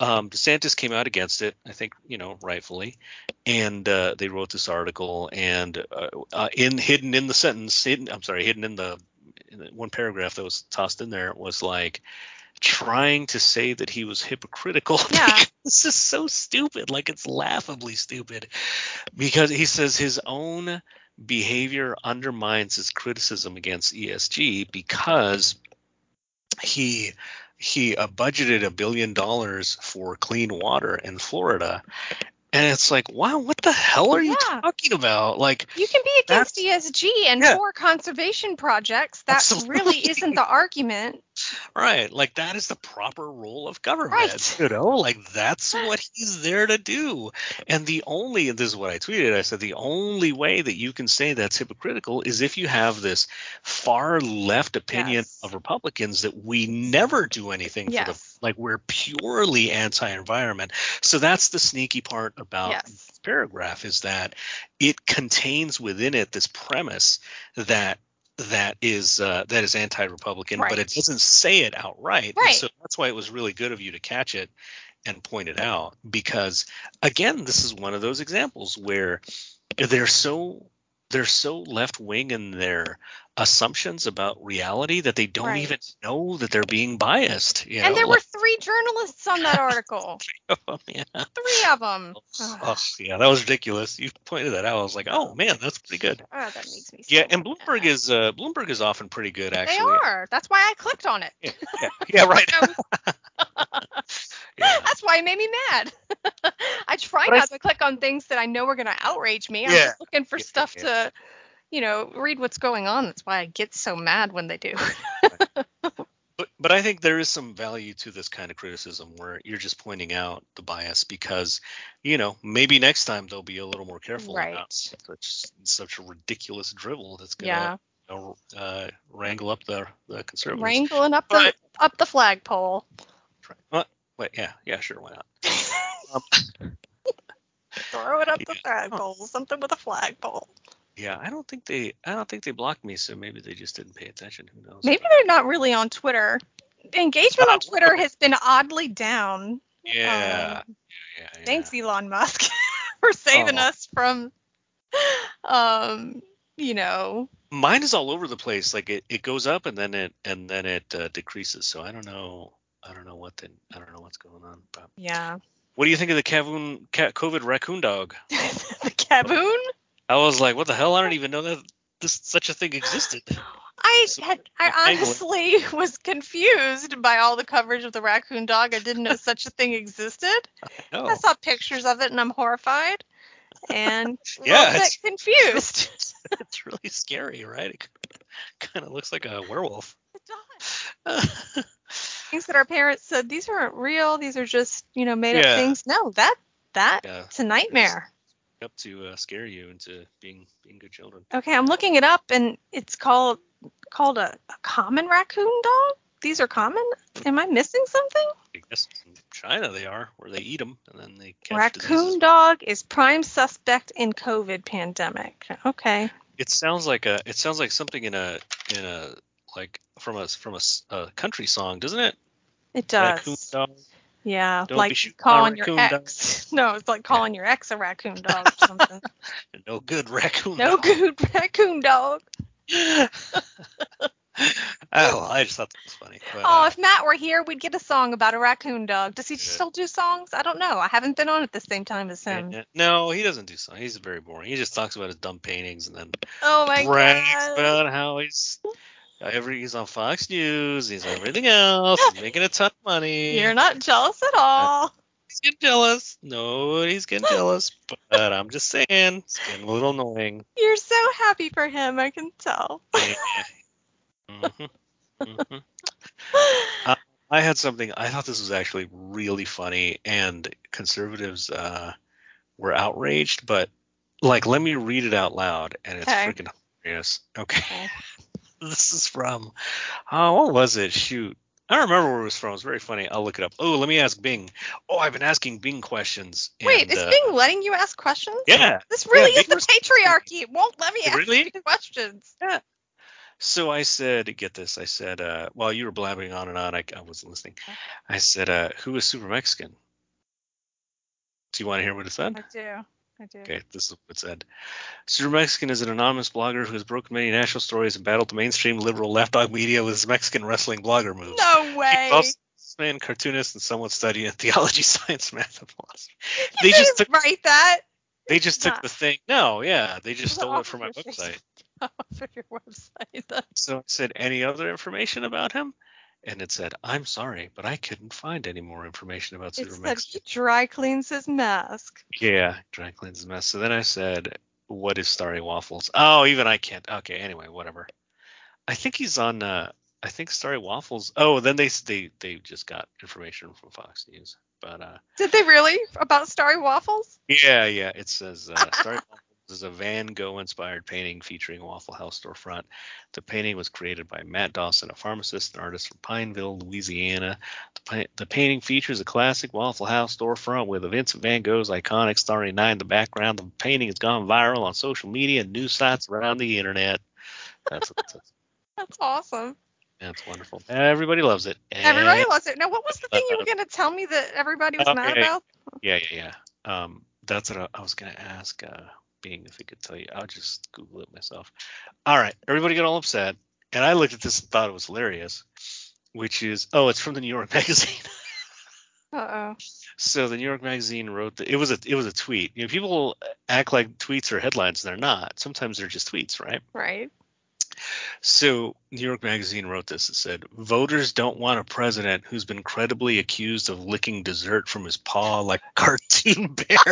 um, DeSantis came out against it, I think, you know, rightfully, and uh, they wrote this article, and uh, uh, in hidden in the sentence, hidden, I'm sorry, hidden in the, in the one paragraph that was tossed in there was like trying to say that he was hypocritical. Yeah. this is so stupid, like it's laughably stupid, because he says his own behavior undermines his criticism against ESG because he he uh, budgeted a billion dollars for clean water in Florida. And it's like, wow, what the hell are you talking about? Like, You can be against ESG and Yeah. for conservation projects. That really isn't the argument. Right, like that is the proper role of government. Right. You know, like that's what he's there to do. And the only, and this is what I tweeted, I said, the only way that you can say that's hypocritical is if you have this far left opinion Yes. of Republicans that we never do anything for the like we're purely anti-environment. So that's the sneaky part about Yes. this paragraph is that it contains within it this premise that that is uh, that is anti-republican but it doesn't say it outright And Right. so that's why it was really good of you to catch it and point it out because again this is one of those examples where they're so they're so left wing in their assumptions about reality that they don't Right. even know that they're being biased. You and know? there were three journalists on that article. Three of yeah. three of them. Oh, yeah, that was ridiculous. You pointed that out. I was like, oh man, that's pretty good. Oh, that makes me. Yeah, so and Bloomberg is uh, Bloomberg is often pretty good actually. They are. That's why I clicked on it. Yeah, yeah, yeah, right. That's why it made me mad. I try But I not to click on things that I know are going to outrage me. I'm Yeah. just looking for Yeah, stuff yeah. to, you know, read what's going on. That's why I get so mad when they do. But but I think there is some value to this kind of criticism where you're just pointing out the bias because, you know, maybe next time they'll be a little more careful Right. about such such a ridiculous drivel that's you know, uh, wrangle up the the conservatives. wrangling up the up the flagpole. Wait, yeah, yeah, sure, why not? Um, Throw it up the flagpole. Something with a flagpole. yeah, I don't think they I don't think they blocked me, so maybe they just didn't pay attention. Who knows? Maybe they're not really on Twitter. Engagement Uh, on Twitter has been oddly down. Yeah. Um, yeah, yeah. Thanks, Elon Musk, for saving Oh. us from, um, you know, Mine is all over the place. Like it, it goes up and then it and then it uh, decreases. So I don't know. I don't know what the I don't know what's going on. But yeah. what do you think of the Kavoon, ca- COVID raccoon dog? the Kaboon. I was like, what the hell? I don't even know that this such a thing existed. I So- had, I honestly was confused by all the coverage of the raccoon dog. I didn't know such a thing existed. No. I saw pictures of it and I'm horrified and Yeah, it's- confused. it's really scary, right? It kind of looks like a werewolf. It does. Things that our parents said these aren't real. These are just you know made Yeah. up things. No, that that yeah, it's a nightmare. up to uh, scare you into being being good children. Okay, I'm looking it up and it's called called a, a common raccoon dog. These are common. Am I missing something? I guess in China they are, where they eat them and then they catch Raccoon diseases. dog is prime suspect in COVID pandemic. Okay. It sounds like a. It sounds like something in a in a like from a from a country song, doesn't it? It Raccoon does. dog. Yeah, Don't like calling your raccoon dog. ex. No, it's like calling your ex a raccoon dog or something. No good raccoon. no dog. good raccoon dog. oh, I just thought that was funny. But, Oh, uh, if Matt were here, we'd get a song about a raccoon dog. Does he Yeah. still do songs? I don't know. I haven't been on at the same time as him. uh, no, he doesn't do songs. He's very boring. He just talks about his dumb paintings and then Oh my brags god. about how he's every he's on Fox News. He's on everything else. He's making a ton of money. You're not jealous at all. He's getting jealous. Nobody's getting jealous. But I'm just saying, it's getting a little annoying. You're so happy for him, I can tell. Yeah. Mhm. Mhm. I had something. I thought this was actually really funny, and conservatives uh, were outraged. But like, let me read it out loud, and it's Okay. freaking hilarious. Okay, Okay. this is from. Oh, what was it? Shoot, I don't remember where it was from. It's very funny. I'll look it up. Oh, let me ask Bing. Oh, I've been asking Bing questions. Wait, and, is uh, Bing letting you ask questions? Yeah. This really Yeah, is the was- patriarchy. It won't let me ask Really? questions. So I said, get this. I said, uh, while you were blabbering on and on, I, I wasn't listening. I said, uh, who is Sooper Mexican? Do you want to hear what it said? I do. I do. Okay, this is what it said. Sooper Mexican is an anonymous blogger who has broken many national stories and battled the mainstream liberal left dog media with his Mexican wrestling blogger moves. No way. man, cartoonist, and someone studying theology, sscience, math, and philosophy. They just took write that they just took the thing. No, yeah, they just stole it from my website. off of your website. So I said, any other information about him? And it said, I'm sorry, but I couldn't find any more information about It Sooper said he dry cleans his mask. Yeah, dry cleans his mask. So then I said, what is Starry Waffles? Oh, even I can't. Okay, anyway, whatever. I think he's on. Uh, I think Starry Waffles. Oh, then they they they just got information from Fox News. But uh, Did they really about Starry Waffles? yeah, yeah, it says uh, Starry Waffles is a Van Gogh inspired painting featuring a Waffle House storefront. The painting was created by Matt Dawson, a pharmacist and artist from Pineville, Louisiana. The, pa- the painting features a classic Waffle House storefront with Vincent Van Gogh's iconic Starry Night in the background. The painting has gone viral on social media and news sites around the internet. That's. That's awesome. That's wonderful. Everybody loves it. Everybody loves it. Now, what was the thing you were going to tell me that everybody was mad about? Yeah, yeah, yeah. Um, that's what I, I was gonna ask. Uh, Bing if I could tell you. I'll just Google it myself. All right, everybody got all upset, and I looked at this and thought it was hilarious. Which is oh, it's from the New York Magazine. Uh oh. So the New York Magazine wrote that it was a it was a tweet. You know, people act like tweets are headlines, and they're not. Sometimes they're just tweets, right? Right. So New York Magazine wrote this. It said, "Voters don't want a president who's been credibly accused of licking dessert from his paw like a cartoon bear."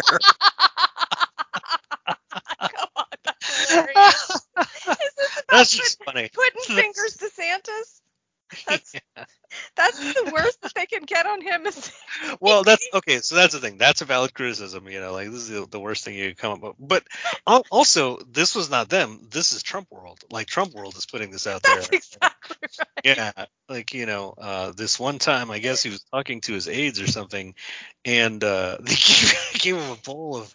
Come on, that's hilarious. Is this about That's just funny. pudding fingers DeSantis? That's that's the worst they can get on him. Is Well, that's okay. So that's the thing. That's a valid criticism. You know, like this is the, the worst thing you could come up with. But also, this was not them. This is Trump World. Like Trump World is putting this out there. that's exactly right. yeah like you know uh this one time i guess he was talking to his aides or something and uh they gave, gave him a bowl of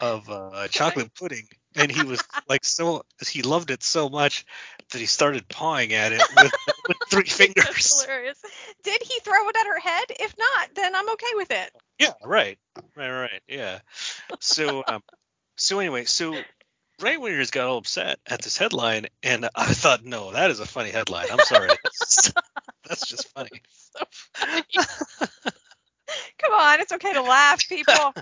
of uh chocolate pudding and he was like so he loved it so much that he started pawing at it with, with three That's fingers hilarious. Did he throw it at her head? If not, then I'm okay with it. yeah right right right yeah so um so anyway so right wingers got all upset at this headline and i thought no that is a funny headline i'm sorry that's, that's just funny So funny. Come on, it's okay to laugh, people.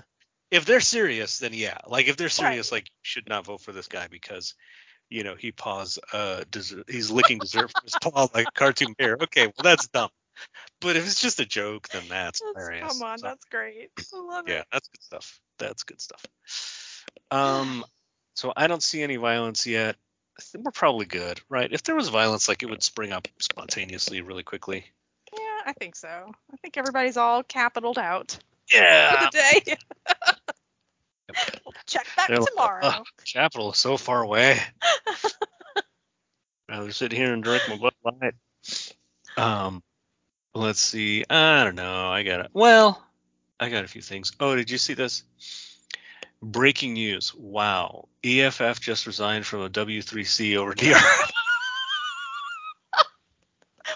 If they're serious, then yeah. Like if they're serious, like you should not vote for this guy because you know he paws uh dessert, he's licking dessert from his paw like a cartoon bear. Okay, well that's dumb. But if it's just a joke, then that's, That's- hilarious. come on, So, that's great. I love yeah, it. Yeah, that's good stuff. That's good stuff. Um, so I don't see any violence yet. I think we're probably good, right? If there was violence, like it would spring up spontaneously, really quickly. Yeah, I think so. I think everybody's all capitaled out for Yeah. the day. check back They're like, tomorrow. "Oh, Capital is so far away. Rather sit here and drink my Bud Light. Um, let's see. I don't know. I got it. Well, I got a few things. Oh, did you see this? Breaking news. Wow. EFF just resigned from a W3C over DR.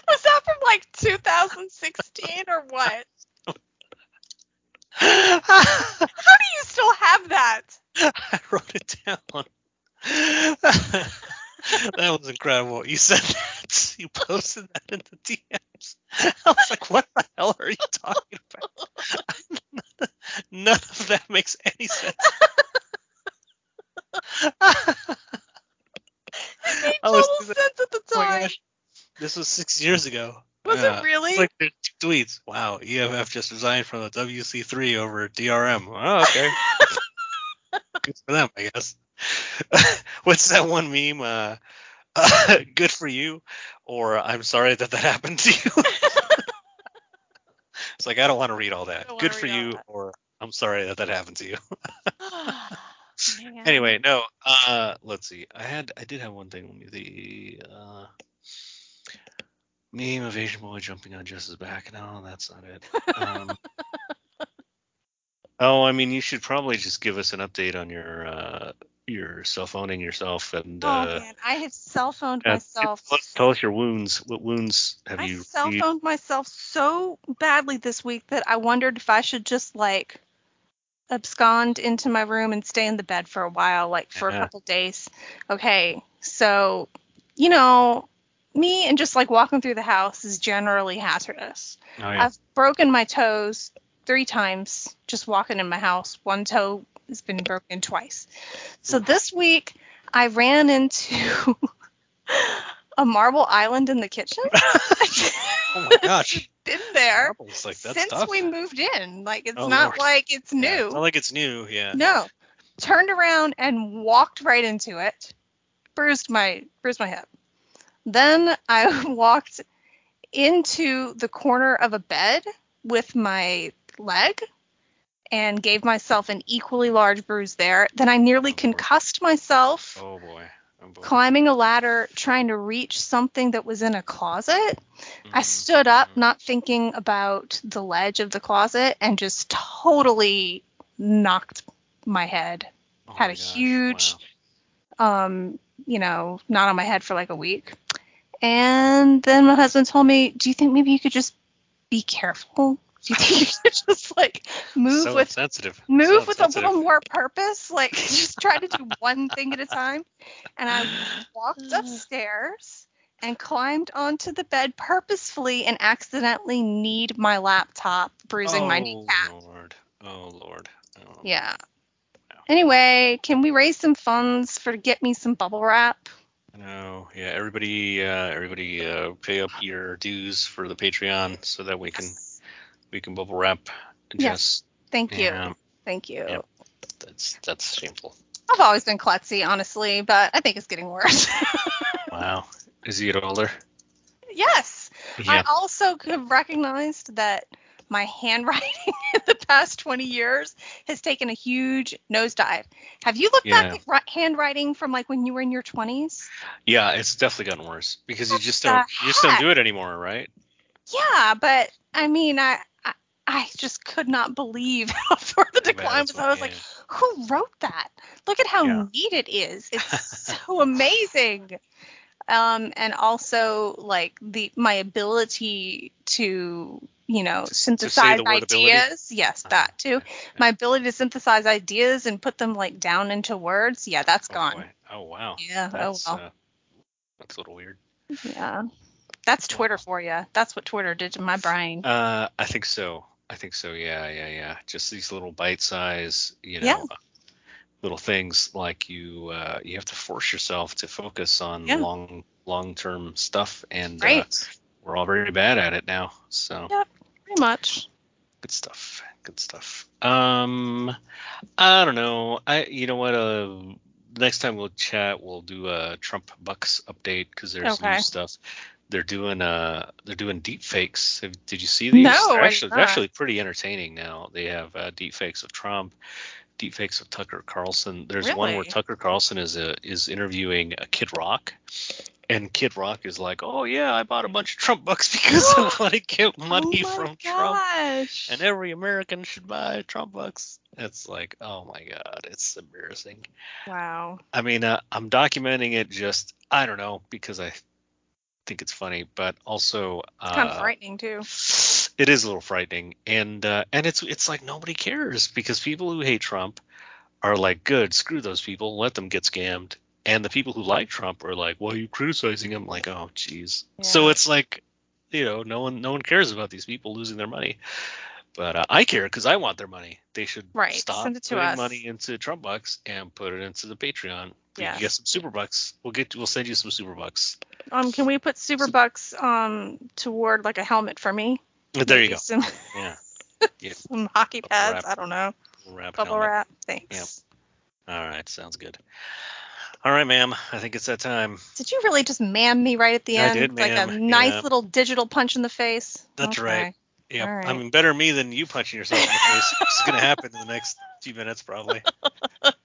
Was that from like 2016 or what? I How do you still have that? I wrote it down. that was incredible. You said that. You posted that in the DMs. I was like, what the hell are you talking about? None of that makes any sense. It made was total sense at the Oh time. gosh. This was six years ago. Was Yeah. it really? It's like two tweets. Wow, EFF just resigned from the WC3 over DRM. Oh, okay. Good for them, I guess. What's that one meme? Uh, uh, good for you, or I'm sorry that that happened to you. it's like I don't want to read all that. Good for you, or I'm sorry that that happened to you. Anyway, no. Uh, let's see. I had, I did have one thing. Let me the uh, meme of Asian boy jumping on Jess's back. No, that's not it. Um, oh, I mean, you should probably just give us an update on your uh, your self-owning yourself and oh uh, man, I have self-owned uh, myself. Tell, us- your wounds. What wounds have you I you? cell received? phoned myself so badly this week that I wondered if I should just like abscond into my room and stay in the bed for a while, like for Yeah. a couple days. Okay, so you know, me and just like walking through the house is generally hazardous. Oh yeah. I've broken my toes three times just walking in my house. One toe has been broken twice. So this week I ran into a marble island in the kitchen. oh my gosh. Been there Marbles, like that's since tough. we moved in. Like it's Oh, not Lord. like it's Yeah, new. it's not like it's new. Yeah. no. Turned around and walked right into it. Bruised my bruised my hip. Then I walked into the corner of a bed with my leg and gave myself an equally large bruise there. Then I nearly Oh, concussed myself Oh boy. Oh boy. climbing a ladder trying to reach something that was in a closet. I Mhm, stood up, mhm. not thinking about the ledge of the closet, and just totally knocked my head. Oh had my a gosh, huge- wow. Um, you know, not on my head for like a week. And then my husband told me, "Do you think maybe you could just be careful Do you think you should just like move so with sensitive. move so with a little more purpose? Like just try to do one thing at a time. And I walked upstairs and climbed onto the bed purposefully and accidentally kneed my laptop, bruising my knee. oh, kneecap. Lord. Oh Lord. Oh. Yeah. Anyway, can we raise some funds for get me some bubble wrap? No, yeah, everybody, uh, everybody, uh, pay up your dues for the Patreon so that we can we can bubble wrap. Yes. Thank you. Yeah, Thank you. Yep. that's that's shameful. I've always been klutzy, honestly, but I think it's getting worse. Wow, is he get older? yes. I Yeah, also have recognized that my handwriting in the past 20 years has taken a huge nosedive. Have you looked Yeah. back at handwriting from like when you were in your 20s? yeah, it's definitely gotten worse because you just don't you just don't do it anymore, right? Yeah, but I mean, I I, I just could not believe how far the decline was. I was like, yeah. who wrote that? Look at how Yeah. neat it is. It's so amazing. Um, and also like the my ability to you know synthesize ideas. Yes, that too. Okay. My ability to synthesize ideas and put them like down into words. Yeah, that's Oh, gone. boy. Oh wow. Yeah. That's oh well. uh, that's a little weird. yeah. That's Twitter for you. That's what Twitter did to my brain. Uh, I think so. I think so. Yeah, yeah, yeah. Just these little bite size, you know, Yeah. little things like you uh, you have to force yourself to focus on Yeah. long long term stuff, and uh, we're all very bad at it now. So Yep. Pretty much. good stuff. Good stuff. Um, I don't know. I you know what? Uh, next time we'll chat, we'll do a Trump Bucks update because there's Okay. new stuff. They're doing uh they're doing deep fakes. Did you see these? No, they're actually they're actually pretty entertaining now. They have uh, deep fakes of Trump, deep fakes of Tucker Carlson. There's one where Tucker Carlson is a, is interviewing a Kid Rock. And Kid Rock is like, "Oh yeah, I bought a bunch of Trump bucks because I want to get money oh from Trump." and every American should buy Trump bucks. It's like, oh my god, it's embarrassing. Wow. I mean, uh, I'm documenting it just, I don't know, because I think it's funny, but also It's kind of uh, frightening too. it is a little frightening, and uh, and it's it's like nobody cares because people who hate Trump are like, good, screw those people, let them get scammed, and the people who like Trump are like, why are you criticizing him? Like, oh, jeez. So it's like, you know, no one no one cares about these people losing their money. But uh, I care because I want their money. They should Right, stop send it to putting us. money into Trump bucks and put it into the Patreon. Yes. can get some Sooper bucks. We'll get we'll send you some Sooper bucks. Um, can we put Sooper bucks um toward like a helmet for me? But there you go. Some, Yeah. Yeah. some hockey pads. wrap. I don't know. Wrap Bubble helmet. wrap. Thanks. Yep. All right, sounds good. All right, ma'am. I think it's that time. Did you really just man me right at the I end? did, like a nice Yeah. little digital punch in the face. That's Okay. right. Yeah, right. I mean, better me than you punching yourself in the face. It's gonna happen in the next few minutes, probably.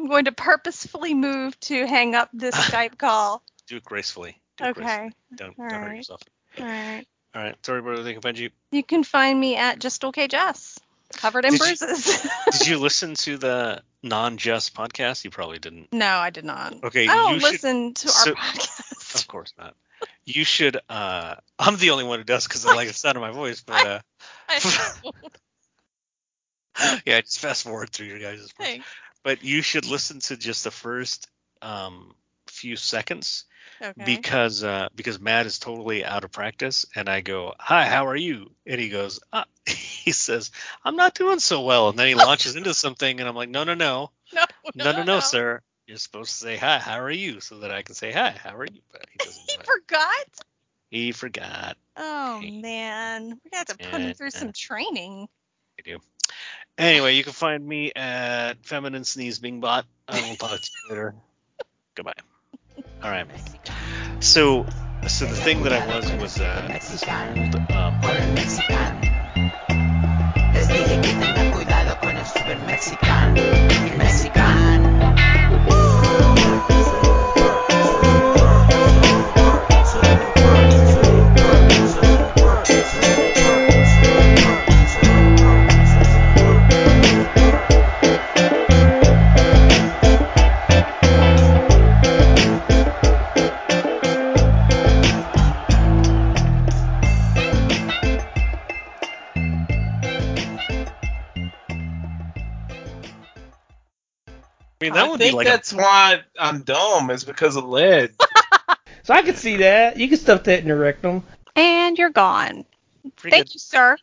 I'm going to purposefully move to hang up this Skype call. Do it gracefully. Do it gracefully. Okay. Don't All don't hurt yourself. All right. All right, sorry, brother. They can find you. You can find me at just okay Jess, covered in Did you- bruises. Did you listen to the non Jess podcast? You probably didn't. no, I did not. Okay, I don't you should- listen to so- our podcast. Of course not. You should. uh I'm the only one who does because I like the sound of my voice. But uh yeah, just fast forward through your guys'. But you should listen to just the first um few seconds Okay. because uh because Matt is totally out of practice and I go, "Hi, how are you?" and he goes, uh, he says, "I'm not doing so well." And then he launches into something and I'm like, "No, no, no. no, No, no, no, sir. You're supposed to say, "Hi, how are you?" so that I can say, "Hi, how are you?" But he doesn't He forgot. He forgot. Oh man, we're gonna have to put him through some training. I do. Anyway, you can find me at Feminine Sneeze Bing Bot. I will talk to you later. Goodbye. All right. So, so the thing that I was was uh, this old um, Por mean, that I would think be like that's why I'm dumb is because of lead. So I could see that. You can stuff that in your rectum. And you're gone. pretty Thank good, you, sir.